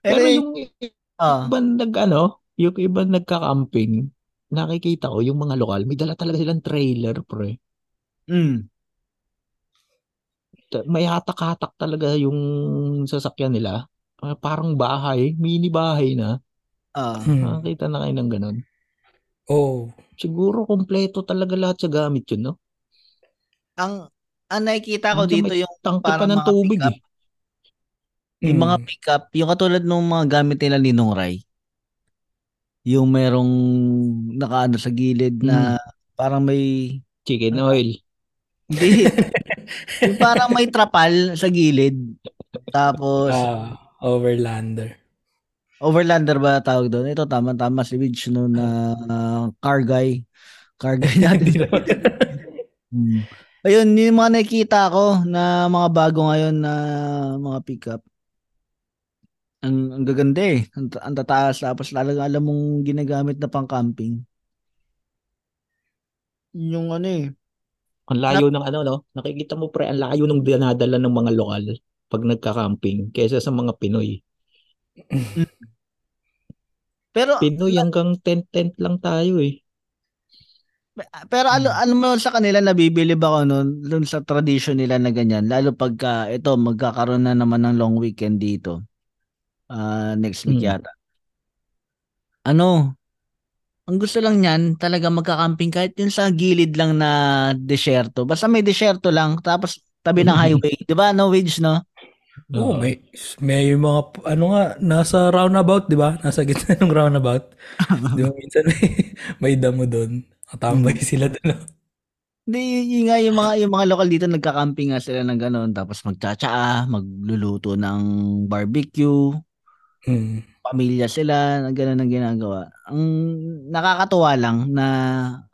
Pero, Pero yung, ah, iba nag ano, yung iba nagka-camping, nakikita ko yung mga lokal, may dala talaga silang trailer, pre. mm, May hatak-hatak talaga yung sasakyan nila. Ah, parang bahay, mini bahay na. Ah, Hmm. Nakakita na kayo ng ganun. Oh. Siguro kompleto talaga lahat sa gamit yun, no? ang ang nakikita ko Nandiyan dito may yung Tangke pa parang ng mga tubig pickup. eh. yung mga Mm. pickup, yung katulad ng mga gamit nila ni Nung Rai. Yung merong nakaano sa gilid na parang may Chicken oil. hindi yung parang may trapal sa gilid. Tapos Ah, overlander. Overlander ba tawag doon? Ito tama tama si Widge no na uh, car guy. Car guy natin. *laughs* Hmm. Ayun, yung mga nakikita ko na mga bago ngayon na mga pickup. Ang, ang gaganda eh. Ang, ang tataas tapos talagang alam mong ginagamit na pang camping. Yung ano eh. Ang layo ng ano, no? Nakikita mo pre, ang layo ng dinadala ng mga lokal pag nagka-camping kaysa sa mga Pinoy. Pero Pinoy hanggang tent-tent lang tayo eh. pero ano ano mo sa kanila nabibilib ako noon dun sa tradition nila na ganyan lalo pagka ito magkakaroon na naman ng long weekend dito. Ah, next week Hmm. yata. Ano? Ang gusto lang niyan, talaga magka-camping kahit yun sa gilid lang na desyerto. Basta may desyerto lang tapos tabi ng highway, 'di ba? No wedge, no? Oo, Oo. may, may mga, ano nga, nasa roundabout, di ba? Nasa gitna ng roundabout. *laughs* di ba, minsan may, may damo doon. Katambay sila doon. Hindi, yun, nga yung mga yung mga lokal dito nagka-camping nga sila ng gano'n tapos magtsatsaa, magluluto ng barbecue, Hmm. pamilya sila, gano'n ang ginagawa. Ang nakakatuwa lang na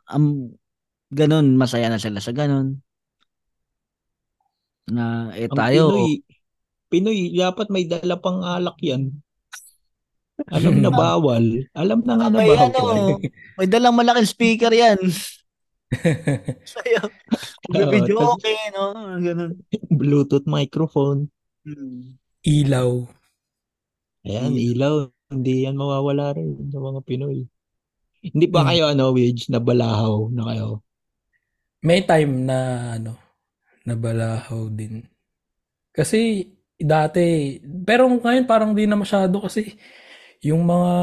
ang gano'n masaya na sila sa gano'n. Na eh tayo, Pinoy, Pinoy, dapat may dala pang alak yan. Alam na *laughs* bawal. Alam na nga na may bawal. ano, *laughs* may dalang malaking speaker yan. *laughs* Sayo. Video okay, no? Ganun. Bluetooth microphone. Hmm. Ilaw. Ayan, ilaw. Hindi yan mawawala rin sa mga Pinoy. Hindi ba Hmm. kayo, ano, Widge, na balahaw na kayo? May time na, ano, nabalahaw din. Kasi, dati, pero ngayon parang di na masyado kasi yung mga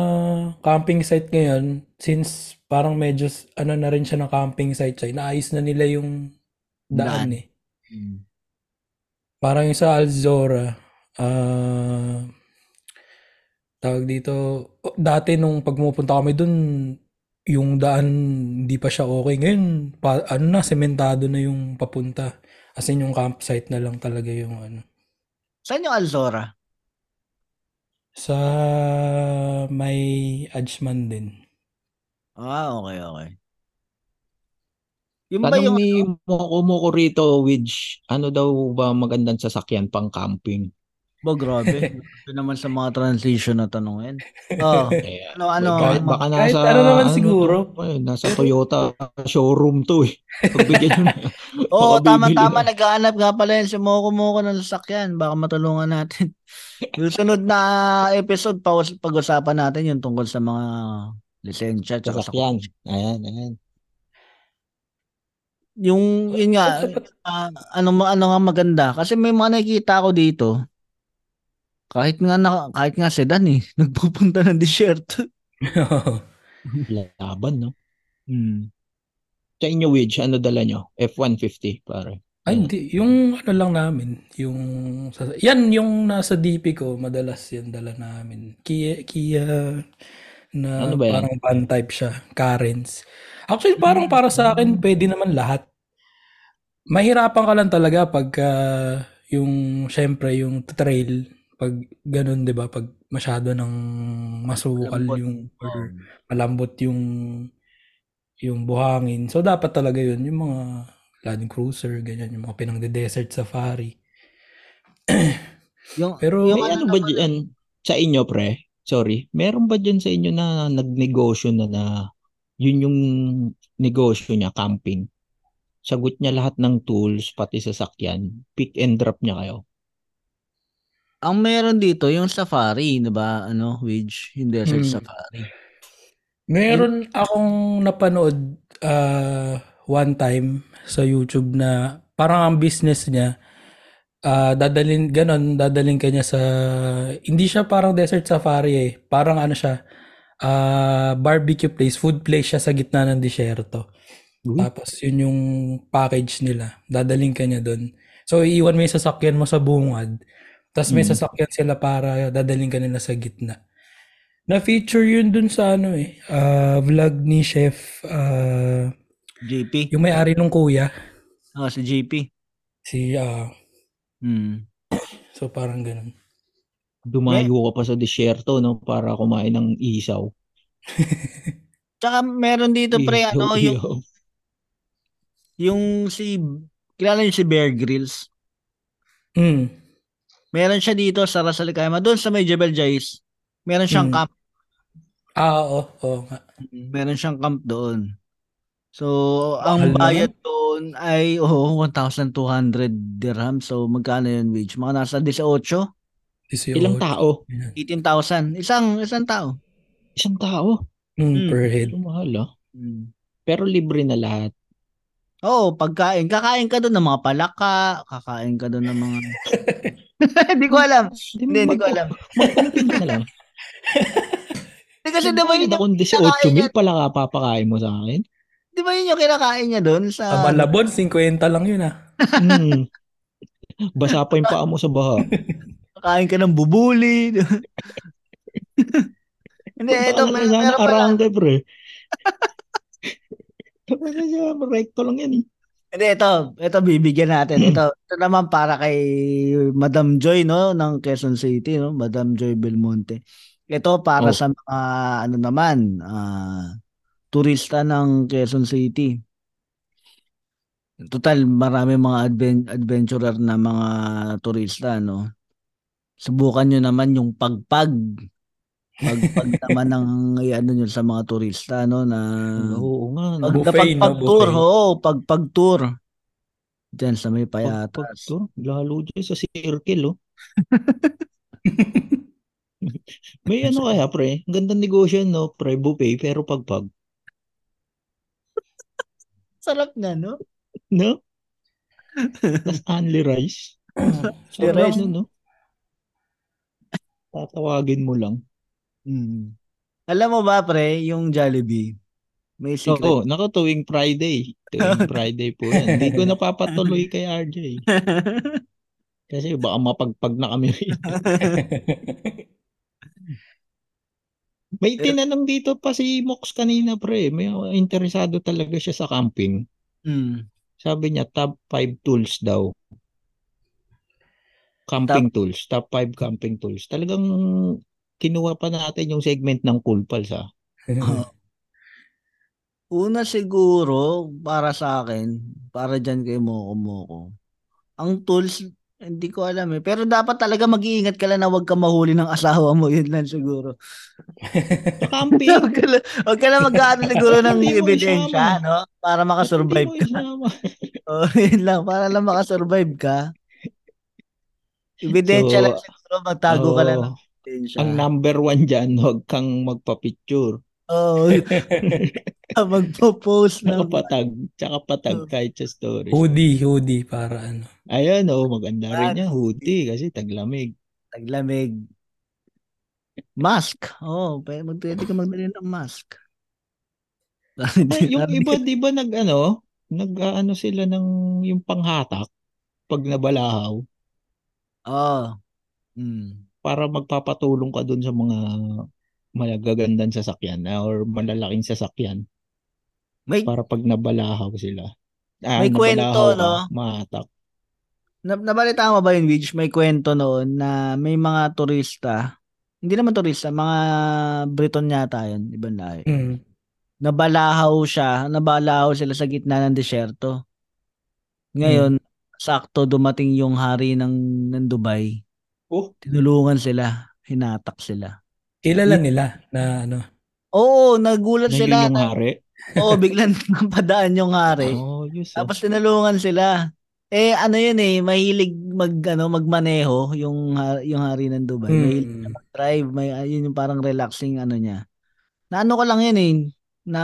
camping site ngayon, since parang medyo, ano na rin siya ng camping site siya, inaayos na nila yung daan eh. Hmm. Parang yung sa Alzora, ah, tawag dito, dati nung pag pumupunta kami dun, yung daan hindi pa siya okay. Ngayon, pa, ano na, sementado na yung papunta. As in, yung campsite na lang talaga yung ano. Saan yung Alzora? Sa may Ajman din. Ah, okay, okay. Yung ba Tanong yung ni Moko Moko rito, Widge, ano daw ba magandang sasakyan pang camping? Ba, grabe. *laughs* Ito naman sa mga transition na tanong yan. Oh, *laughs* Eh, ano, ano, kahit ano, baka Kahit nasa, ano naman siguro. to, eh, nasa Toyota showroom to eh. Pagbigyan. *laughs* Oo, bibili tama-tama. na. Naghahanap nga pala yan si Moko Moko ng sasakyan. Baka matulungan natin. Yung sunod na episode, pag- pag-usapan natin yung tungkol sa mga lisensya. sa Sasakyan. Ayan, ayan. Yung, yun nga, ah, ano, ano nga maganda. Kasi may mga nakikita ako dito, kahit nga, na, kahit nga sedan eh, *laughs* nagpupunta ng desierto. *laughs* Laban, no? Hmm. Sa inyo, Widge, ano dala nyo? F-150, pare. Ay, hindi. Yung ano lang namin. Yung, sa- yan yung nasa DP ko. Madalas yan dala namin. Kia, Kia na Ano ba yan? parang van type siya. Karens. Actually, parang para sa akin, pwede naman lahat. Mahirapan ka lang talaga pagka yung, syempre, yung trail. Pag ganun, di ba? Pag masyado ng masukal Malambot. yung, or malambot yung, yung buhangin. So, dapat talaga yun. Yung mga Land Cruiser, ganyan, yung mga pinang-desert safari. Yung, *clears throat* Pero, yung May ano ba dyan sa inyo, pre? Sorry. Meron ba dyan sa inyo na nagnegosyo na na yun yung negosyo niya, camping? Sagot niya lahat ng tools, pati sasakyan. Pick and drop niya kayo. Ang meron dito, yung safari, di ba? Ano, Widge? Yung desert Hmm. safari. meron akong napanood uh, one time sa YouTube na parang ang business niya, ah dadalin, ganon, dadalin kanya sa, hindi siya parang desert safari eh. Parang ano siya, ah barbecue place, food place siya sa gitna ng disyerto. Uy. Tapos yun yung package nila. Dadaling ka niya doon. So iiwan mo yung sasakyan mo sa bungad. Tapos may Mm. sasakyan sila para dadaling ka nila sa gitna. Na-feature yun dun sa ano eh. ah, vlog ni Chef. ah, JP. yung may-ari nung kuya. Ah, si JP. Si, ah, Hmm. *coughs* so parang ganun. Dumayo ka pa sa disyerto, no? Para kumain ng isaw. *laughs* Tsaka meron dito pre, ano, yung, yung si, kilala niyo si Bear Grylls? Mm. Meron siya dito sa Ras Al Khaimah, doon sa may Jebel Jais. Meron siyang Mm. camp. Ah, oo, oo nga. Meron siyang camp doon. So, ang Mahal bayad doon ay oh, 1,200 dirham. So, magkano yun, Wage? Mga nasa 18, 18. Ilang tao? 18,000. Isang, isang tao. Isang tao. Mm, Mm. per head. Ito mahal, ah. Hmm. Pero libre na lahat. Oo, pagkain. Kakain ka doon ng mga palaka. Kakain ka doon ng mga... *laughs* *laughs* Hindi ko alam. Hindi, hindi ko alam. Magpamping ka lang. *laughs* Hindi kasi di ba yun, akong 18 mil pala ka papakain mo sa akin. di ba yun yung kinakain niya doon sa... Sa Malabon, 50 lang yun ah. Hmm. Basa pa yung paa mo sa baha. *laughs* Kakain ka ng bubuli. Hindi, ito, Ano sana meron pala. arangke, pre. Kasi siya, recto lang yan. eh. Hindi, ito, ito bibigyan natin. Ito, ito naman para kay Madam Joy, no, ng Quezon City, no, Madam Joy Belmonte. Ito para Oh. sa mga, ano naman, ah, turista ng Quezon City. Total, marami mga adven- adventurer na mga turista, no. Subukan nyo naman yung pagpag. Pagpag naman ng ano nyo sa mga turista, no, na Oo nga. pag no? Buffet, no? pagpag-tour, Buffet. oo, pagpag-tour. Diyan sa may payatas. Pagpag to, lalo dyan sa circle, oh. *laughs* May ano kaya, pre? Ang gandang negosyo, no? Pre, buffet, pero pagpag. Sarap na, no? No? *laughs* Tapos only rice. Sarap rice. nun, no? Tatawagin mo lang. Mm. Alam mo ba, pre, yung Jollibee, may secret. Oo, naku, tuwing Friday. Tuwing *laughs* Friday po yan. Hindi ko napapatuloy *laughs* kay RJ. *laughs* Kasi baka mapagpag na kami. May tinanong dito pa si Mox kanina, pre. May interesado talaga siya sa camping. Mm. Sabi niya, top 5 tools daw. Camping tools. Top 5 camping tools. Talagang kinuha pa natin yung segment ng Cool Pals, ah. Una siguro, para sa akin, para dyan kay Moko Moko, ang tools, hindi ko alam eh. Pero dapat talaga mag-iingat ka lang na huwag ka mahuli ng asawa mo. *laughs* Yun lang siguro. Camping. Huwag ka lang, huwag ka lang mag-ano *laughs* siguro ng ebidensya, no? Para makasurvive ka. *laughs* Oh, yun lang, para lang makasurvive ka. Ebidensya So, lang siguro, magtago ka lang ng ebidensya. Ang number one dyan, *laughs* huwag kang magpa-picture. Oo. *laughs* Magpo-post Tsaka ng patag. Tsaka patag Oh. kahit sa stories. Hoodie, hoodie para ano. Ayan, oh, maganda rin yan. Hoodie kasi taglamig. taglamig. Mask. Oo, oh, pwede, pwede ka magdali ng mask. *laughs* Ay, yung iba, di ba nag ano, nag ano sila ng yung panghatak pag nabalahaw Oo. Mm. Para magpapatulong ka dun sa mga malagagandang sasakyan ah, or malalaking sasakyan May para pag nabalahaw sila. Ah, May kwento, no? mahatak. na, nabalita mo ba yun, Widge? May kwento noon na may mga turista, hindi naman turista, mga Briton yata yun, ibang lahi. Mm. Nabalahaw siya, nabalahaw sila sa gitna ng desyerto. Ngayon, sakto dumating yung hari ng, ng Dubai. Oh. Tinulungan sila, hinatak sila. Kilala nila na ano. Oo, nagulat Na yun sila. yung hari. *laughs* Oo, biglang napadaan yung hari. Oh, ah. Tapos tinulungan sila. Eh ano yun eh, mahilig mag ano magmaneho yung yung hari ng Dubai. Mahilig Mm. drive, may yun yung parang relaxing ano niya. Na ano ko lang yun eh, na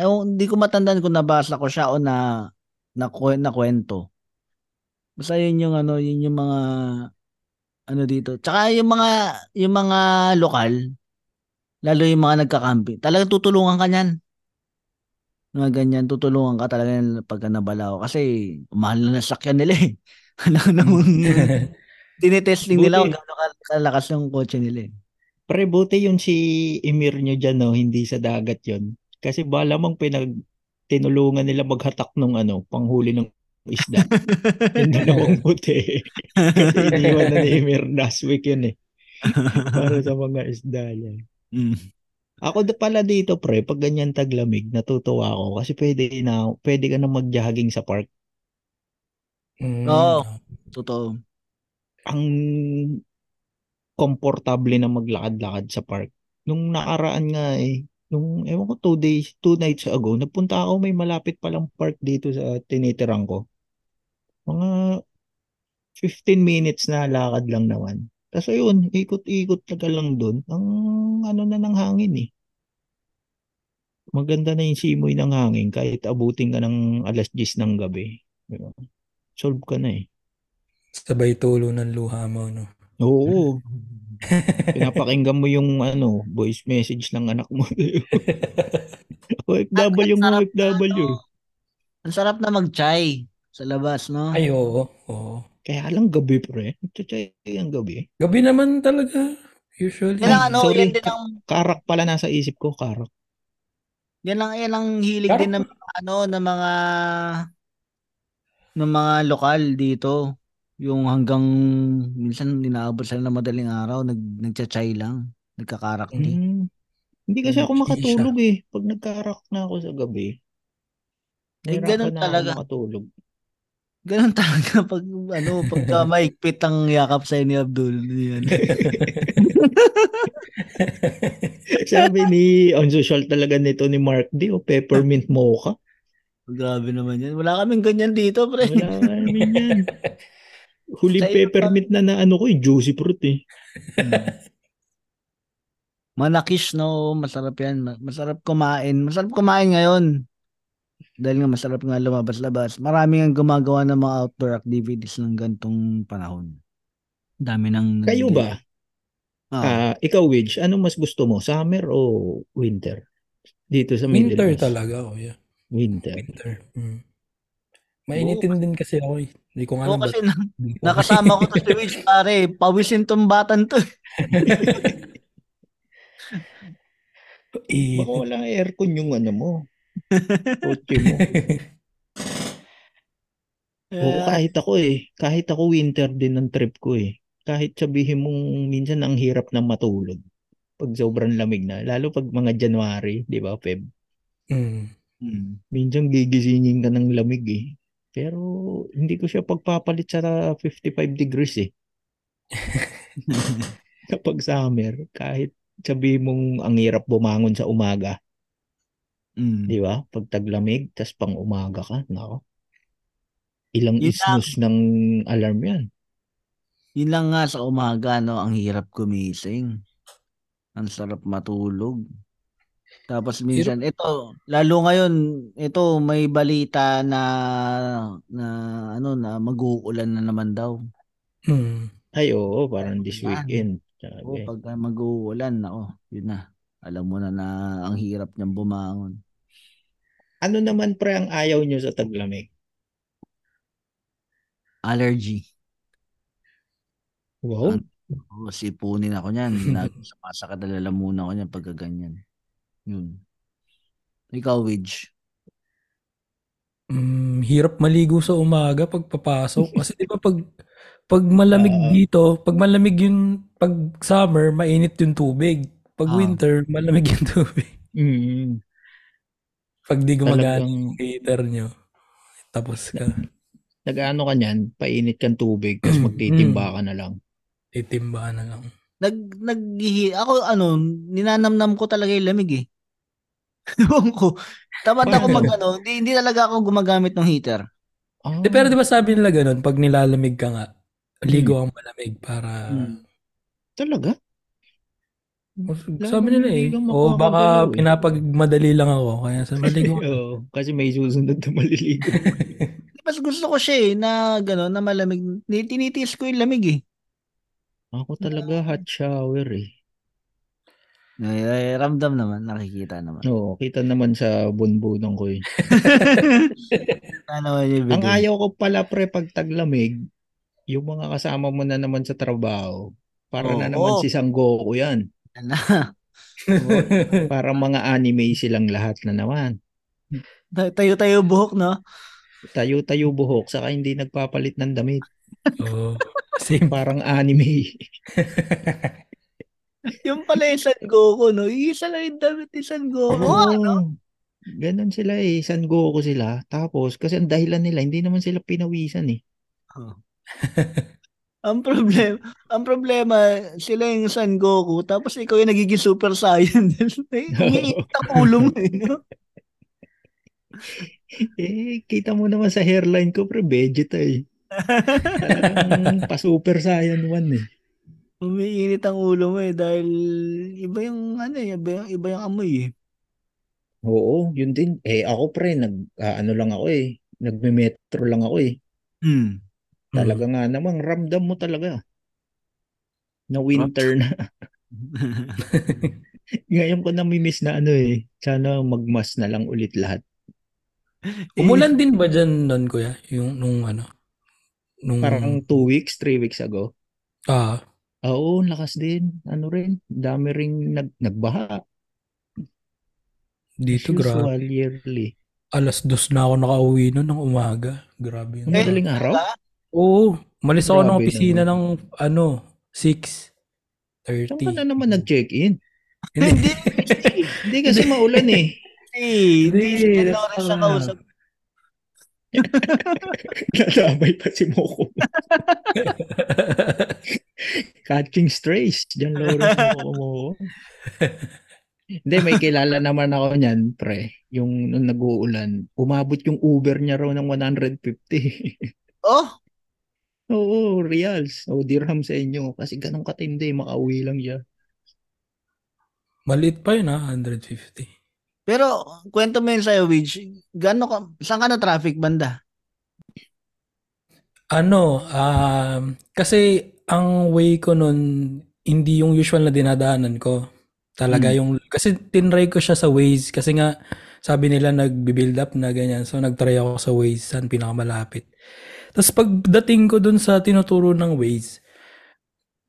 ewan, hindi ko matandaan kung nabasa ko siya o na na, na kwento. Basta yun yung ano, yun yung mga ano dito. Tsaka yung mga yung mga lokal, lalo yung mga nagkakampi, talagang tutulungan ka niyan. Mga ganyan, tutulungan ka talaga yan pagka nabalaw. Kasi mahal na nasakyan nila eh. *laughs* Alam namang *laughs* tinetesting nila kung ka- kalakas yung kotse nila eh. Pre, buti yun si Emir nyo dyan, no? hindi sa dagat yun. Kasi bala mong pinag tinulungan nila maghatak ng ano, panghuli ng isda. yung dalawang *laughs* puti. Kasi iniwan na ni Emir last week yun eh. Para sa mga isda yan. Mm. Ako da pala dito pre, pag ganyan taglamig, natutuwa ako kasi pwede na pwede ka na mag-jogging sa park. Mm. Oo. Totoo. Ang komportable na maglakad-lakad sa park. Nung nakaraan nga eh, nung ewan ko two days, two nights ago, napunta ako may malapit palang park dito sa tinitirang ko. Mga 15 minutes na lakad lang naman. Tapos ayun, ikot-ikot na ka lang doon. Ang ano na ng hangin eh. Maganda na yung simoy ng hangin kahit abutin ka ng alas 10 ng gabi. Diba? Solve ka na eh. Sabay tulo ng luha mo, no? Oo. *laughs* Pinapakinggan mo yung ano, voice message ng anak mo. *laughs* OFW sarap OFW. na, Ang sarap na mag-chai sa labas, no? Ay, oo. oo. Kaya lang gabi pre. Tsachay ang gabi. Gabi naman talaga. Usually. Yan ano, sorry. yan din ang Karak pala nasa isip ko, karak. yan ang yan ang hilig Parang- din ng mga, ano ng mga ng mga lokal dito. Yung hanggang minsan inaabot sila ng madaling araw, nag nagcha-chai lang, nagkakarakti. Mm. Hindi kasi ako makatulog eh. Pag nagkarak na ako sa gabi. Eh, nahirapan ganun na ako talaga. makatulog. Ganun talaga pag ano, pagka *laughs* maigpit ang yakap sa ni Abdul. Yan. *laughs* Sabi ni, on social talaga nito ni Mark D, o peppermint mocha. Grabe naman yan. Wala kaming ganyan dito, pre. Wala namin yan. Iyo peppermint na na ano ko, yung juicy fruit eh. Manakis, no? Masarap yan. Ma- Masarap kumain. Masarap kumain ngayon. Dahil nga masarap nga lumabas-labas. Marami nga gumagawa ng mga outdoor activities ng gantong panahon. Dami nang... Kayo ba? Ah, Ah, ikaw, Widge, ano mas gusto mo? Summer o winter? Dito sa Middle Winter talaga. Oh, yeah. Winter. Winter. Mm. Mainitin din kasi ako eh. Hindi ko nga Oo, alam kasi ba't- na- nakasama ko to si Widge, pare. Pawisin tong batan to. Eh, *laughs* Baka wala aircon yung ano mo. Kotse mo. *laughs* Oo, kahit ako eh. Kahit ako winter din ng trip ko eh. Kahit sabihin mong minsan ang hirap na matulog. Pag sobrang lamig na. Lalo pag mga January, di ba, Feb? mm. hmm. Minsan gigisingin ka ng lamig eh. Pero hindi ko siya pagpapalit sa 55 degrees eh. *laughs* *laughs* Kapag summer, kahit sabihin mong ang hirap bumangon sa umaga, Hmm. di ba? Pag taglamig, tas pang umaga ka, nako. Ilang Yun lang. isnus ng alarm yan. Yun lang nga sa umaga, no? Ang hirap gumising. Ang sarap matulog. Tapos minsan, ito, lalo ngayon, ito may balita na na ano na mag-uulan na naman daw. Hmm. Ay, oo, parang this weekend. O Sabi. pag mag-uulan, nako, yun na. Alam mo na na ang hirap niyang bumangon. Ano naman pre ang ayaw nyo sa taglamig? Allergy. Wow. Oo, sipunin ako niyan. Nagsumasakit na lalamunan ako niyan pagka ganyan. Yun. Ikaw, Widge. Mm, hirap maligo sa umaga pag papasok. Kasi di ba pag, pag malamig Ah. dito, pag malamig yung, pag summer, mainit yung tubig. Pag Ah. winter, malamig yung *laughs* tubig. Mm. Pag di gumagana yung heater nyo, tapos ka. nag-ano ka niyan, painit kang tubig, tapos magtitimba ka na lang. Titimba na lang. Nag, naghihi, ako ano, ninanamnam ko talaga yung lamig eh. *laughs* Ewan ko. Tamad ako mag ano, hindi, hindi talaga ako gumagamit ng heater. Ah, Di, pero di ba sabi nila ganun, pag nilalamig ka nga, ligo ang malamig para... Hmm. talaga? Sabi nila eh. O baka makakagalaw eh. pinapagmadali lang ako. Kaya sa maligo. *laughs* Oo, kasi may susunod na maliligo. *laughs* Mas gusto ko siya eh, na gano'n, na malamig. Ni- Tinitiis ko yung lamig eh. Ako talaga hot shower eh. Ay, ay, ramdam naman, nakikita naman. Oo, kita naman sa bunbunong ko eh. *laughs* Ano yung Ang ayaw ko pala pre pag taglamig, yung mga kasama mo na naman sa trabaho, para na Oo. naman si Sangoku yan. Na, *laughs* Para mga anime silang lahat na naman. tayo-tayo buhok, no? Tayo-tayo buhok, saka hindi nagpapalit ng damit. Oo. *laughs* Same. Parang anime. *laughs* Yung pala yung San Goku, no? Isa lang yung damit ni San Goku. Oo. ano? Ganon sila eh. San Goku sila. Tapos, kasi ang dahilan nila, hindi naman sila pinawisan eh. Ang problema, ang problema, sila yung San Goku, tapos ikaw yung nagiging Super Saiyan. *laughs* Umiinit ang ulo mo eh, no? *laughs* Eh, kita mo naman sa hairline ko, pre, Vegeta eh. Parang pa-super saiyan one eh. Umiinit ang ulo mo eh, dahil iba yung, ano eh, iba yung, iba yung amoy eh. Oo, yun din. Eh, ako pre, nag, ah, ano lang ako eh. Nagme-metro lang ako eh. Hmm. Talaga nga namang ramdam mo talaga. Na winter na. *laughs* Ngayon ko namimiss na ano eh. Sana magmas na lang ulit lahat. *laughs* Umulan din ba dyan nun, kuya? Yung, nung ano? Nung, Parang two weeks, three weeks ago. ah, Oo, lakas din. Ano rin, dami ring nag, nagbaha. dito As grabe. usual, yearly. Alas dos na ako nakauwi nun ng umaga. Grabe yun. Ang madaling araw? Oo. Malis ako ng Grabe opisina naman. ng ano, Saan ka 6.30. na naman nag-check-in? Hindi, Hindi kasi maulan eh. hindi, hindi, Hindi, Dolores siya all. kausap. Nadamay pa si Moko. Catching strays. Diyan Lawrence Moko mo. Hindi, may kilala naman ako niyan, pre. Yung nung nag-uulan, umabot yung Uber niya raw ng 150. Oh, Oo, reals. O dirham sa inyo. Kasi ganun katindi, makauwi lang siya. Maliit pa yun ha, 150. pero kwento mo yun sa'yo, Widge. Gano'n ka, saan ka na traffic banda? Ano, um, kasi ang way ko nun, hindi yung usual na dinadaanan ko. Talaga Hmm. yung, kasi tinry ko siya sa Waze. Kasi nga, sabi nila nagbi-build up na ganyan. So, nagtry ako sa Waze, saan pinakamalapit. Tapos pagdating ko dun sa tinuturo ng Waze,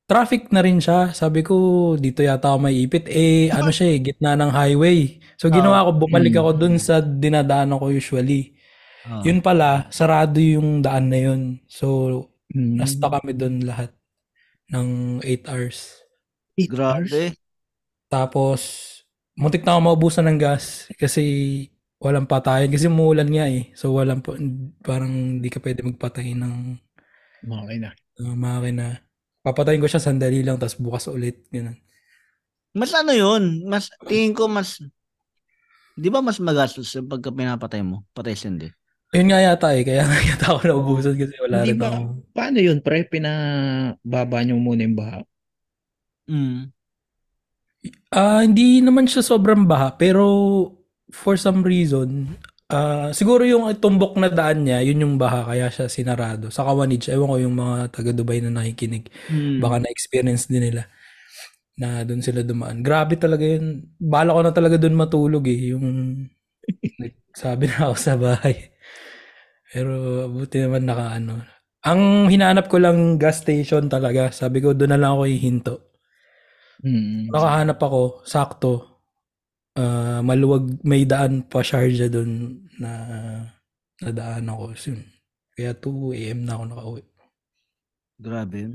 traffic na rin siya. Sabi ko, dito yata ako may ipit. Eh, ano siya eh, gitna ng highway. So, ginawa ko, bumalik ako dun sa dinadaanan ko usually. Oh. Yun pala, sarado yung daan na yun. So, Hmm. nasta kami doon lahat ng 8 hours. Eight hours? Grabe. Tapos, muntik na ako maubusan ng gas kasi walang patayan. Kasi muulan nga eh. So, walang, pa- parang di ka pwede magpatay ng Makina. uh, makina. Papatayin ko siya sandali lang, tapos bukas ulit. Ganun. Mas ano yun? Mas, tingin ko mas, di ba mas magastos yung pagka pinapatay mo? Patay sindi. Yun nga yata eh. Kaya *laughs* nga yata ako naubusan kasi wala Hindi rin ba, ako. paano yun, pre? Pinababa niyo muna yung baha. Mm. Ah, hindi naman siya sobrang baha, pero for some reason, ah, siguro yung tumbok na daan niya, yun yung baha, kaya siya sinarado. Sa Kawanij, ewan ko yung mga taga Dubai na nakikinig, Hmm. baka na-experience din nila na doon sila dumaan. Grabe talaga yun. Bala ko na talaga doon matulog eh, yung *laughs* sabi na ako sa bahay. Pero buti naman naka ano. Ang hinahanap ko lang gas station talaga. Sabi ko doon na lang ako hihinto. Mm. Nakahanap ako, sakto. Ah, maluwag, may daan pa Sharjah doon na nadaan ako. So, yun. Kaya 2 a.m. na ako nakauwi. Grabe yun.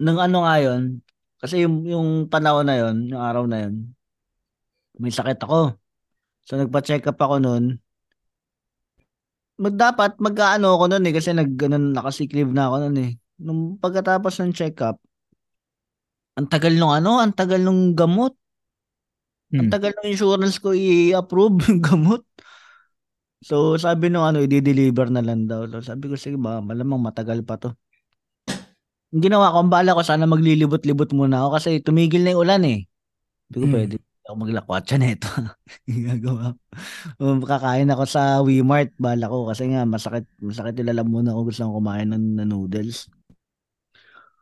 Nang ano nga yun, kasi yung, yung panahon na yun, yung araw na yun, may sakit ako. So nagpa-check up ako noon. Mag dapat mag-ano ako noon eh kasi nag ganun, naka-sick na ako noon eh. Nung pagkatapos ng check up, ang tagal nung ano, ang tagal nung gamot. Ang Hmm. tagal ng insurance ko i-approve yung gamot. So sabi nung ano, i-deliver na lang daw. So sabi ko, sige ba, malamang matagal pa to. Yung ginawa ko, ang bala ko sana maglilibot-libot muna ako kasi tumigil na yung ulan eh. Hindi ko Mm. pwede ako maglakwatsa nito. *laughs* Gagawa. Um, kakain ako sa Wemart, bala ko kasi nga masakit, masakit yung lalamunan ko gusto kong kumain ng, ng noodles.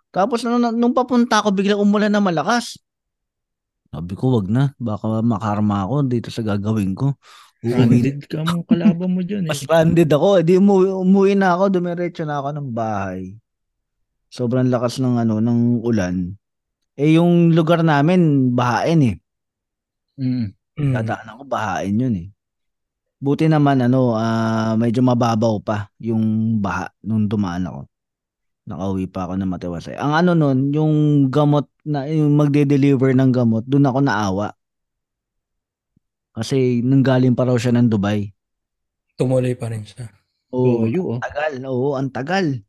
Tapos nung, nung papunta ako, biglang umulan na malakas. Sabi ko, wag na. Baka makarma ako dito sa gagawin ko. Stranded ka mo kalaban mo dyan eh. mas stranded ako. Di umuwi, umuwi na ako, dumiretso na ako ng bahay. Sobrang lakas ng ano ng ulan. Eh yung lugar namin bahain eh. Mm. Mm. Dadaan ako bahain yun eh. Buti naman ano, ah, medyo mababaw pa yung baha nung dumaan ako. Nakauwi pa ako ng Matiwasay. Ang ano nun, yung gamot na yung magde-deliver ng gamot, doon ako naawa. Kasi nanggaling pa raw siya ng Dubai. Tumuloy pa rin siya. Oo, Toyo, oh. tagal. Oo, ang tagal.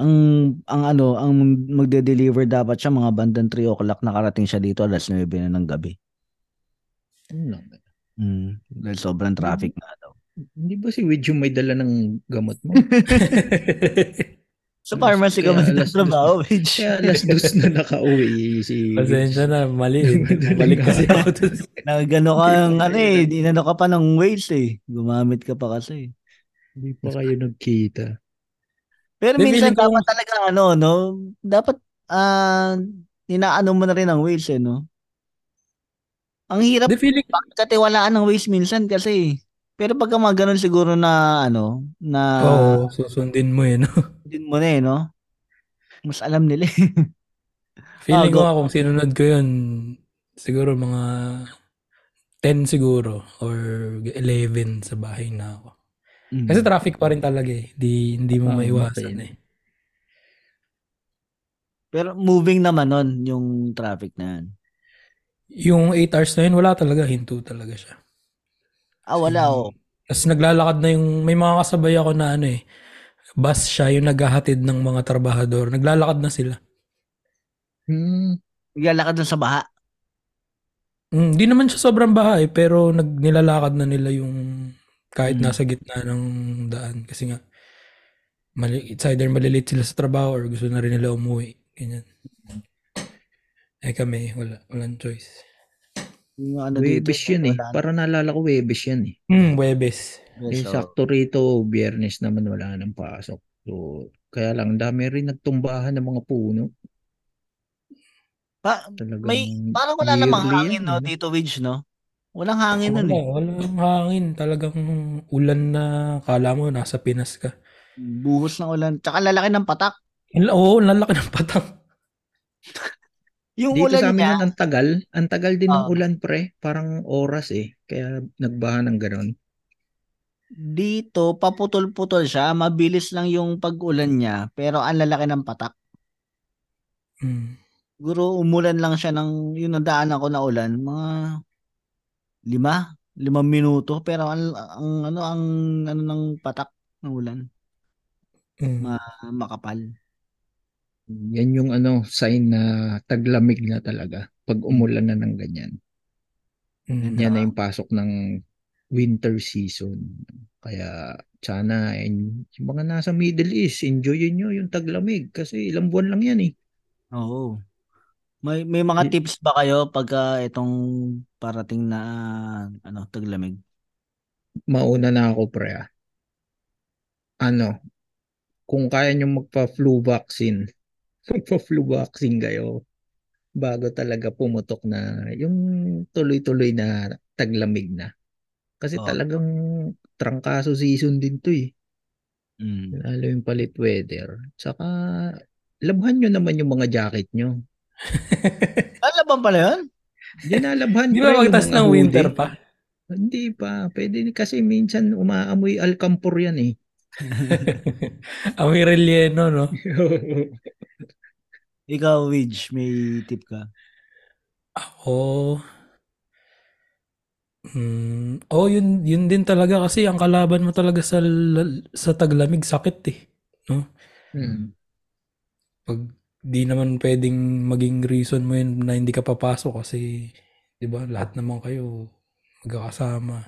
Ang ang ano, ang magde-deliver dapat siya mga bandang 3 o'clock nakarating siya dito alas 9 na ng gabi. Ano lang. Mm, dahil sobrang traffic na daw. Hindi ba si Widjo may dala ng gamot mo? *laughs* Sa pharmacy ka ba alas dos trabaho, Mitch? Kaya alas dos na nakauwi si Pasensya na, mali. *laughs* Balik kasi ako dun. Nagano ka ng ano eh, inano ka pa ng weights eh. Gumamit ka pa kasi. Hindi pa kayo nagkita. Pero Hindi, minsan ko- dapat talaga ano, no? Dapat ah inaano mo na rin ang weights eh, no? Ang hirap feeling, katiwalaan ng weights minsan kasi. Pero pagka mga ganun siguro na ano, na oo, susundin mo yun. *laughs* din mo na eh, no? Mas alam nila eh. *laughs* Feeling Ah, ko nga kung sinunod ko yun, siguro mga 10 siguro or 11 sa bahay na ako. Mm. Kasi traffic pa rin talaga eh. Di, hindi mo Ah, maiwasan eh. Pero moving naman nun, yung traffic na yan. Yung 8 hours na yun, wala talaga. Hinto talaga siya. Ah, wala oh. Tapos naglalakad na yung, may mga kasabay ako na ano eh, bus siya, yung naghahatid ng mga trabahador. Naglalakad na sila. Hmm. Naglalakad dun sa baha. Mm, Hindi naman siya sobrang baha eh, pero nag, nilalakad na nila yung kahit Mm. nasa gitna ng daan. Kasi nga, mali, it's either malilate sila sa trabaho or gusto na rin nila umuwi. Ganyan. Eh kami, wala, walang choice. Yung ano dito, Webes yun eh. wala- Para naalala ko Webes yan eh. Hmm, Webes. Yes, Eh, oh. sakto rito, biyernes naman wala nang pasok. So, kaya lang, dami rin nagtumbahan ng mga puno. Pa, Talagang may, parang wala namang yearly hangin, yan, no, ano? dito, Widge, no? Walang hangin nun Wala, eh. walang hangin. Talagang ulan na kala mo nasa Pinas ka. Buhos ng ulan. Tsaka lalaki ng patak. Ang- Oo, ang lalaki ng patang. *laughs* Yung Dito ulan sa amin niya, ang tagal. Ang tagal din ng Ah. ulan pre. Parang oras eh. Kaya nagbaha ng ganon. dito, paputol-putol siya. Mabilis lang yung pag-ulan niya. Pero ang lalaki ng patak. Hmm. Siguro umulan lang siya ng, yung nadaan ako na ulan, mga lima, limang minuto. Pero ang, ang ano, ang, ano ng patak ng ulan, Hmm. ah, makapal. Yan yung ano, sign na taglamig na talaga. Pag umulan na ng ganyan. Hmm. Yan na yung pasok ng winter season. Kaya sana en- yung mga nasa Middle East, enjoyin nyo yung taglamig kasi ilang buwan lang yan eh. Oo. May may mga Y- tips ba kayo pagka itong parating na ano taglamig? Mauna na ako pre ah. Ano, kung kaya nyo magpa-flu vaccine, magpa-flu vaccine kayo bago talaga pumutok na yung tuloy-tuloy na taglamig na. Kasi Oo. talagang trangkaso season din to eh. Mm. Lalo yung palit weather. Tsaka labhan nyo naman yung mga jacket nyo. *laughs* Ano ba pala 'yun? Hindi na labhan Di pre, ba yung magtas mga ng hoodie. winter pa? Hindi pa. Pwede kasi minsan umaamoy alcampur yan eh. *laughs* Amoy relleno, no? *laughs* Ikaw, Widge, may tip ka? Ako, mm, oh, yun, yun din talaga kasi ang kalaban mo talaga sa, sa taglamig, sakit eh. No? Hmm. Pag di naman pwedeng maging reason mo yun na hindi ka papasok kasi, di ba, lahat naman kayo magkakasama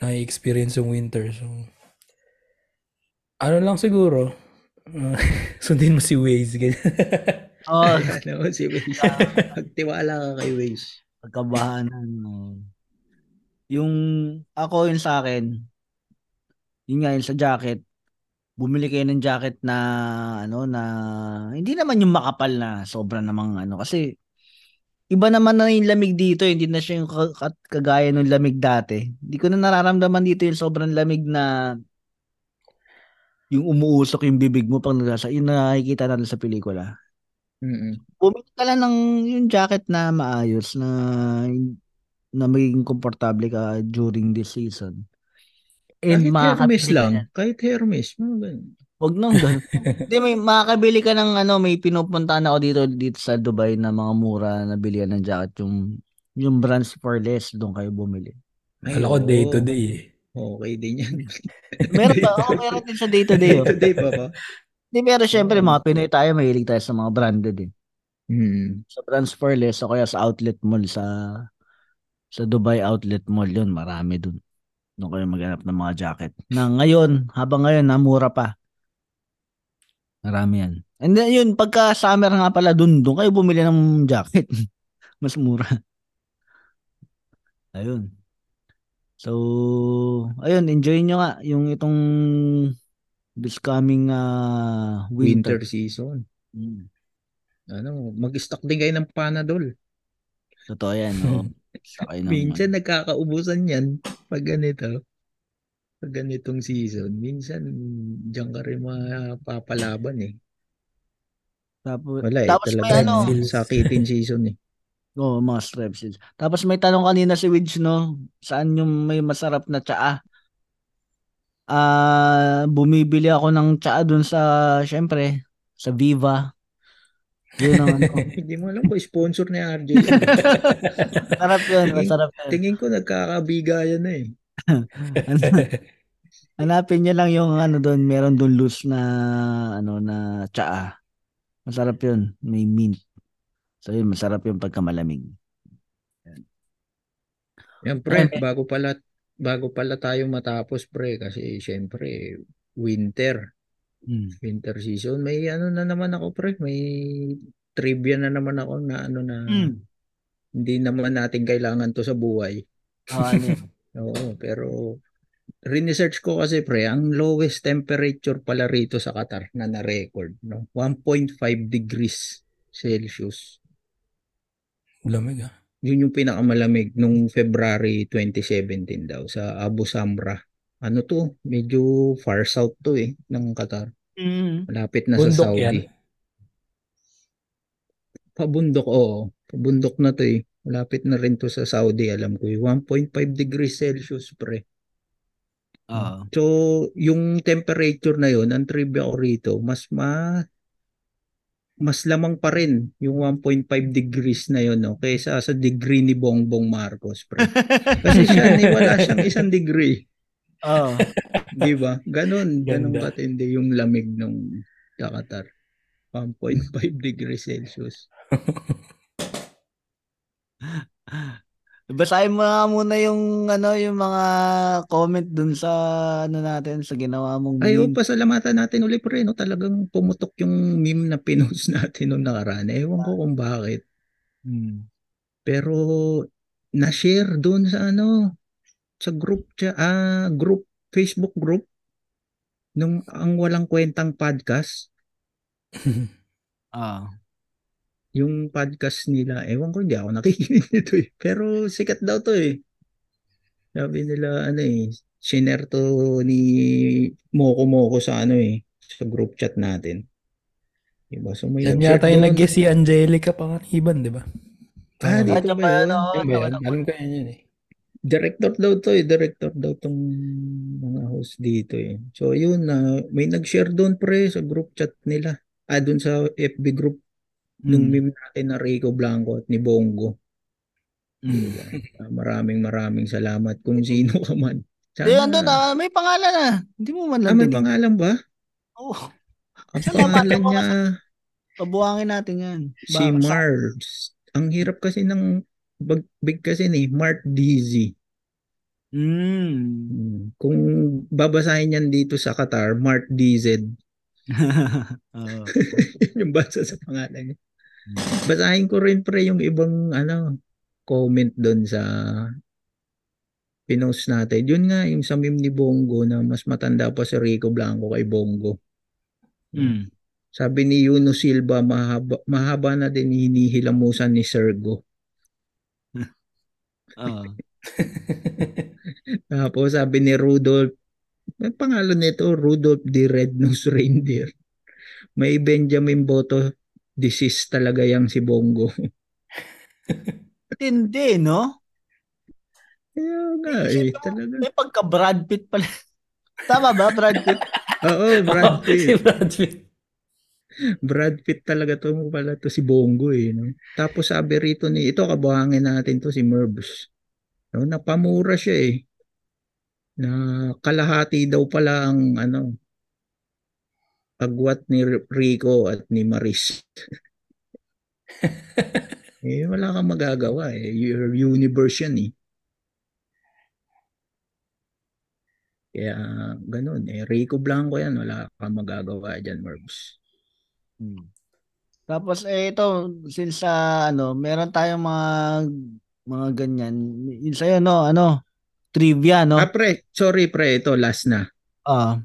na experience yung winter. So, ano lang siguro, uh, *laughs* sundin mo si Waze, ganyan. *laughs* Oh, *laughs* ano, si Waze. Magtiwala ka kay Waze. pagkabahanan. No. Yung ako yun sa akin, yun nga yun sa jacket, bumili kayo ng jacket na ano na hindi naman yung makapal na sobra namang ano kasi iba naman na yung lamig dito, hindi na siya yung ka- ka- kagaya ng lamig dati. Hindi ko na nararamdaman dito yung sobrang lamig na yung umuusok yung bibig mo pag nagasa, yung nakikita natin sa pelikula. Mm-mm. Bumili ka lang ng yung jacket na maayos na na magiging komportable ka during this season. And Kahit Hermes lang. niyan. Kahit Hermes. Huwag nang ganun. *laughs* Hindi, may makakabili ka ng ano, may pinupuntahan ako dito dito sa Dubai na mga mura na bilihan ng jacket. Yung, yung brands for less, doon kayo bumili. Ay, Alam ko day to day eh. Okay din yan. *laughs* Meron ba? Oo, meron din sa day to day. Day Oh. to day pa ba? Hindi, pero syempre, Oo. mga Pinoy tayo, mahilig tayo sa mga branded eh. Hmm. Sa brands for less, o kaya sa outlet mall, sa sa Dubai outlet mall yun, marami dun. Doon kayo maghanap ng mga jacket. Na ngayon, habang ngayon, namura pa. Marami yan. And then yun, pagka summer nga pala dun, doon kayo bumili ng jacket. *laughs* Mas mura. Ayun. So, ayun, enjoy nyo nga yung itong this coming uh, winter. Winter season. Mm. Ano, mag-stock din kayo ng Panadol. Totoo yan. *laughs* Ng, Minsan nagkakaubusan yan pag ganito. Pag ganitong season. Minsan diyan ka rin mapapalaban eh. tapos, Wala eh. tapos may Talagang ano, sakitin season eh. Oo, mga strepsils. Tapos may tanong kanina si Widge, no? Saan yung may masarap na tsaa? Ah, bumibili ako ng tsaa dun sa, syempre, sa Viva. Yun ang ano. *laughs* Hindi mo alam kung sponsor ni RJ. Masarap *laughs* yun, masarap yun. Tingin ko nagkakabigayan na eh. *laughs* Hanapin niyo lang yung ano doon, meron doon loose na ano na tsaa. Masarap yun, may mint. So yun, masarap yung pagka malamig. Yan pre, bago pala bago pala tayo matapos pre kasi syempre winter, Mm. winter season. May ano na naman ako pre, may trivia na naman ako na ano na Mm. hindi naman natin kailangan to sa buhay. Ah, ano? *laughs* Oo, pero research ko kasi pre, ang lowest temperature pala rito sa Qatar na na-record, no? 1.5 degrees Celsius. Lamig ah. Yun yung pinakamalamig nung February 2017 daw sa Abu Samra. Ano to? Medyo far south to eh ng Qatar. Mm. Malapit na sa Bundok Saudi. yan. Pabundok, oo. Pabundok na to eh. Malapit na rin to sa Saudi, alam ko eh. 1.5 degrees Celsius pre. Oo. So, yung temperature na yun, ang trivia ko rito, mas ma mas lamang pa rin yung 1.5 degrees na yun no, kaysa sa degree ni Bongbong Marcos pre. *laughs* Kasi siya ni wala siyang isang degree, Oo. *laughs* di ba? Ganon, ganon Ganda. katindi yung lamig ng Qatar. 1.5 degrees Celsius. *laughs* Basahin mo nga muna yung ano yung mga comment dun sa ano natin sa ginawa mong meme. pasalamatan natin ulit pre, no? Talagang pumutok yung meme na pinost *laughs* natin nung nakaraan. Ewan ko kung bakit. Hmm. Pero na-share doon sa ano sa group cha ah group Facebook group nung ang walang kwentang podcast *laughs* Ah. Yung podcast nila ewan ko hindi ako nakikinig *laughs* nito eh pero sikat daw to eh sabi nila ano eh shinare to ni Moko Moko sa ano eh sa group chat natin diba so may Yan yata yung nag si Angelica Panganiban, di ba? ah Tama ba? dito Ano ba yun? ano? Alam ko yan yun eh. Director daw to eh. Director daw tong mga host dito eh. So yun na may nag-share doon pre sa group chat nila. Ah doon sa FB group nung Hmm. meme natin na Rico Blanco at ni Bongo. Hmm. Ah, maraming maraming salamat kung sino ka man. Di, andun na, may pangalan na. Hindi mo man Ah, lang may dinig. pangalan ba? Oh, Ang pangalan niya pabuhangin natin yan. si Ba- sa- Mars. Ang hirap kasi ng big kasi ni Mart Dizzy. Hmm. Kung babasahin yan dito sa Qatar, Mart DZ. Oo. *laughs* yung basa sa pangalan niya. Basahin ko rin pre yung ibang ano comment doon sa pinost natin. Yun nga yung sa meme ni Bongo na mas matanda pa si Rico Blanco kay Bongo. Hmm. Sabi ni Yuno Silva mahaba, mahaba na din hinihilamusan ni Sergo. *laughs* Oo. *laughs* Tapos sabi ni Rudolph, ang pangalan nito, Rudolph the Red-Nosed *laughs* Reindeer. May Benjamin Boto disease talaga yang si Bongo. Hindi, no? Kaya nga eh, talaga. May pagka Brad Pitt pala. *laughs* Tama ba, Brad Pitt? Oo, Brad *laughs* si Pitt. Brad Pitt. Brad Pitt talaga to pala to si Bongo eh. No? Tapos sabi rito ni, ito kabuhangin natin to si Merbs. No, napamura siya eh. Na kalahati daw pala ang ano, agwat ni Rico at ni Maris. *laughs* eh, wala kang magagawa eh. Your universe yan eh. Kaya ganun eh. Rico Blanco yan. Wala kang magagawa dyan, Merbs. Hmm. Tapos eh ito since sa ano, meron tayong mga mga ganyan. Yun sa'yo no, ano, trivia no. Ah, pre, sorry pre, ito last na. Ah.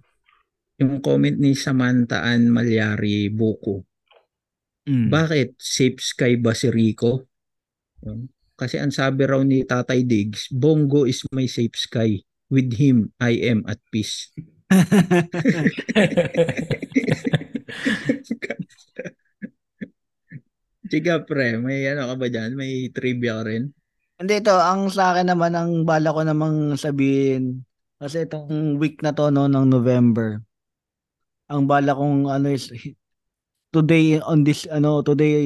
Yung comment ni Samantha Ann Malyari Buko. mm. Bakit? Safe sky ba si Rico? Kasi ang sabi raw ni Tatay Diggs, Bongo is my safe sky. With him, I am at peace. *laughs* Chiga pre, may ano ka ba dyan? May trivia ka rin? Hindi ito, ang sa akin naman ang bala ko namang sabihin kasi itong week na to no ng November. Ang bala kong ano is *laughs* today on this ano today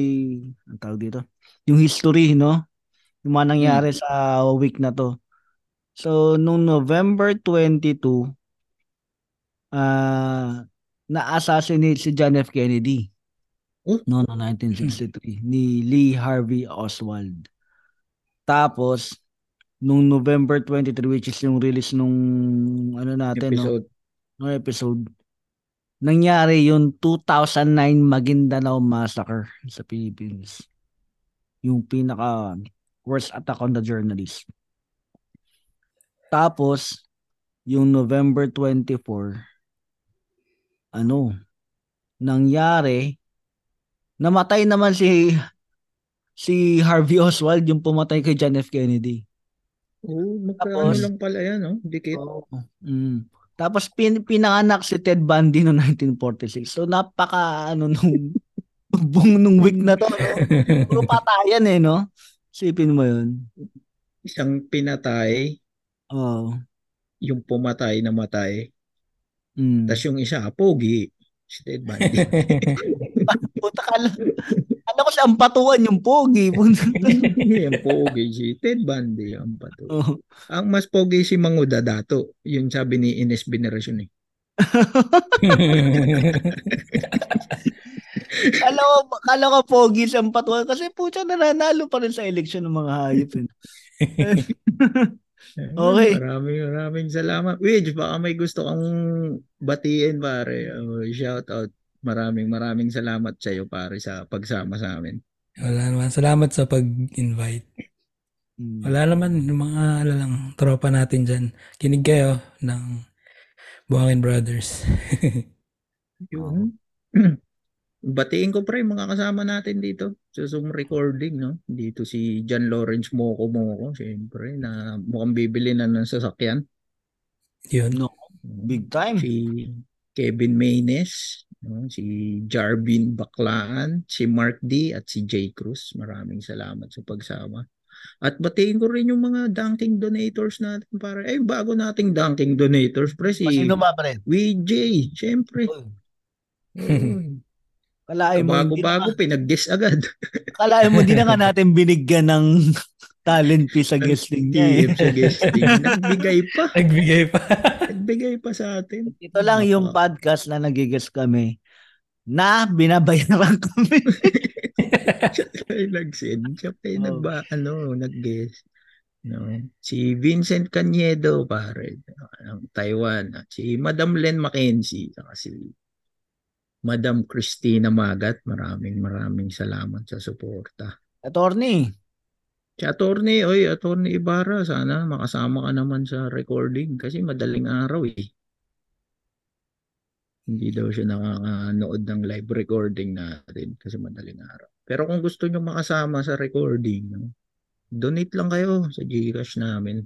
ang tawag dito. Yung history no. Yung mga nangyari sa week na to. So nung November 22 ah na-assassinate si John F. Kennedy. Oh? No, no, 1963 ni Lee Harvey Oswald. Tapos nung November 23 which is yung release nung ano natin no, Episode. no episode nangyari yung 2009 Maguindanao Massacre sa Philippines. Yung pinaka worst attack on the journalist. Tapos yung November 24 ano nangyari namatay naman si si Harvey Oswald yung pumatay kay John F. Kennedy. Oh, magkaano lang pala yan, no? Dikit. Oo. Mm. Tapos pin, pinanganak si Ted Bundy noong 1946. So napaka ano nung *laughs* buong nung week na to, no? *laughs* Puro patayan eh, no? Sipin mo 'yun. Isang pinatay, Oo. yung pumatay na matay. Mm. Tapos yung isa, pogi. Si Ted Bundy. *laughs* Puta ka Ano ko sa ampatuan yung pogi. *laughs* yung pogi si Ted Bundy. Ang pato. Oo. Ang mas pogi si Manguda Dato. Yun sabi ni Ines Veneration eh. *laughs* Kala ko, kala ko pogi siyang patuwa kasi pucha nananalo pa rin sa eleksyon ng mga hayop. eh. *laughs* Okay. Maraming maraming salamat. Widge, baka may gusto kang batiin pare. Uh, shout out. Maraming maraming salamat sa iyo pare sa pagsama sa amin. Wala naman. Salamat sa pag-invite. Hmm. Wala naman. Yung mga ano lang, tropa natin dyan. Kinig kayo ng Buhangin Brothers. *laughs* Yung *clears throat* Batiin ko pre mga kasama natin dito sa Zoom recording no. Dito si John Lawrence Moko Moko syempre na mukhang bibili na ng sasakyan. Yun. No, big time. Si Kevin Maynes, no? si Jarvin Baklaan, si Mark D at si Jay Cruz. Maraming salamat sa pagsama. At batiin ko rin yung mga dunking donators natin para eh bago nating dunking donators pre si Sino ba pre? WJ, syempre. Kalahin mo, hindi na, Bago-bago pinag-guess agad. kalahin mo, di na nga natin binigyan ng talent fee sa guesting niya. eh. Sa guesting. *laughs* Nagbigay pa. Nagbigay pa. Nagbigay pa sa atin. Ito lang yung podcast na nagigess kami na binabayaran *laughs* kami. Siya tayo nag-send. Siya pa yung Oh. nagba, ano, nag-guess. No. Si Vincent Cañedo, pare, ng Taiwan. Si Madam Len Mackenzie. Saka si Madam Christina Magat. Maraming maraming salamat sa suporta. Attorney, Si attorney, oy, attorney Ibarra, sana makasama ka naman sa recording kasi madaling araw eh. Hindi daw siya nakakanood ng live recording natin kasi madaling araw. Pero kung gusto nyo makasama sa recording, no, donate lang kayo sa Gcash namin.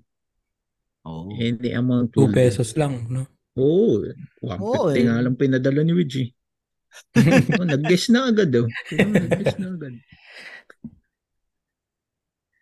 oh. Any amount 2 will do. pesos lang, no? Oo, Oo, 150 eh. nga lang pinadala ni *laughs* oh, nag-guess na agad oh. Nag-guess na agad.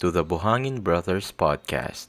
to the Buhangin Brothers podcast.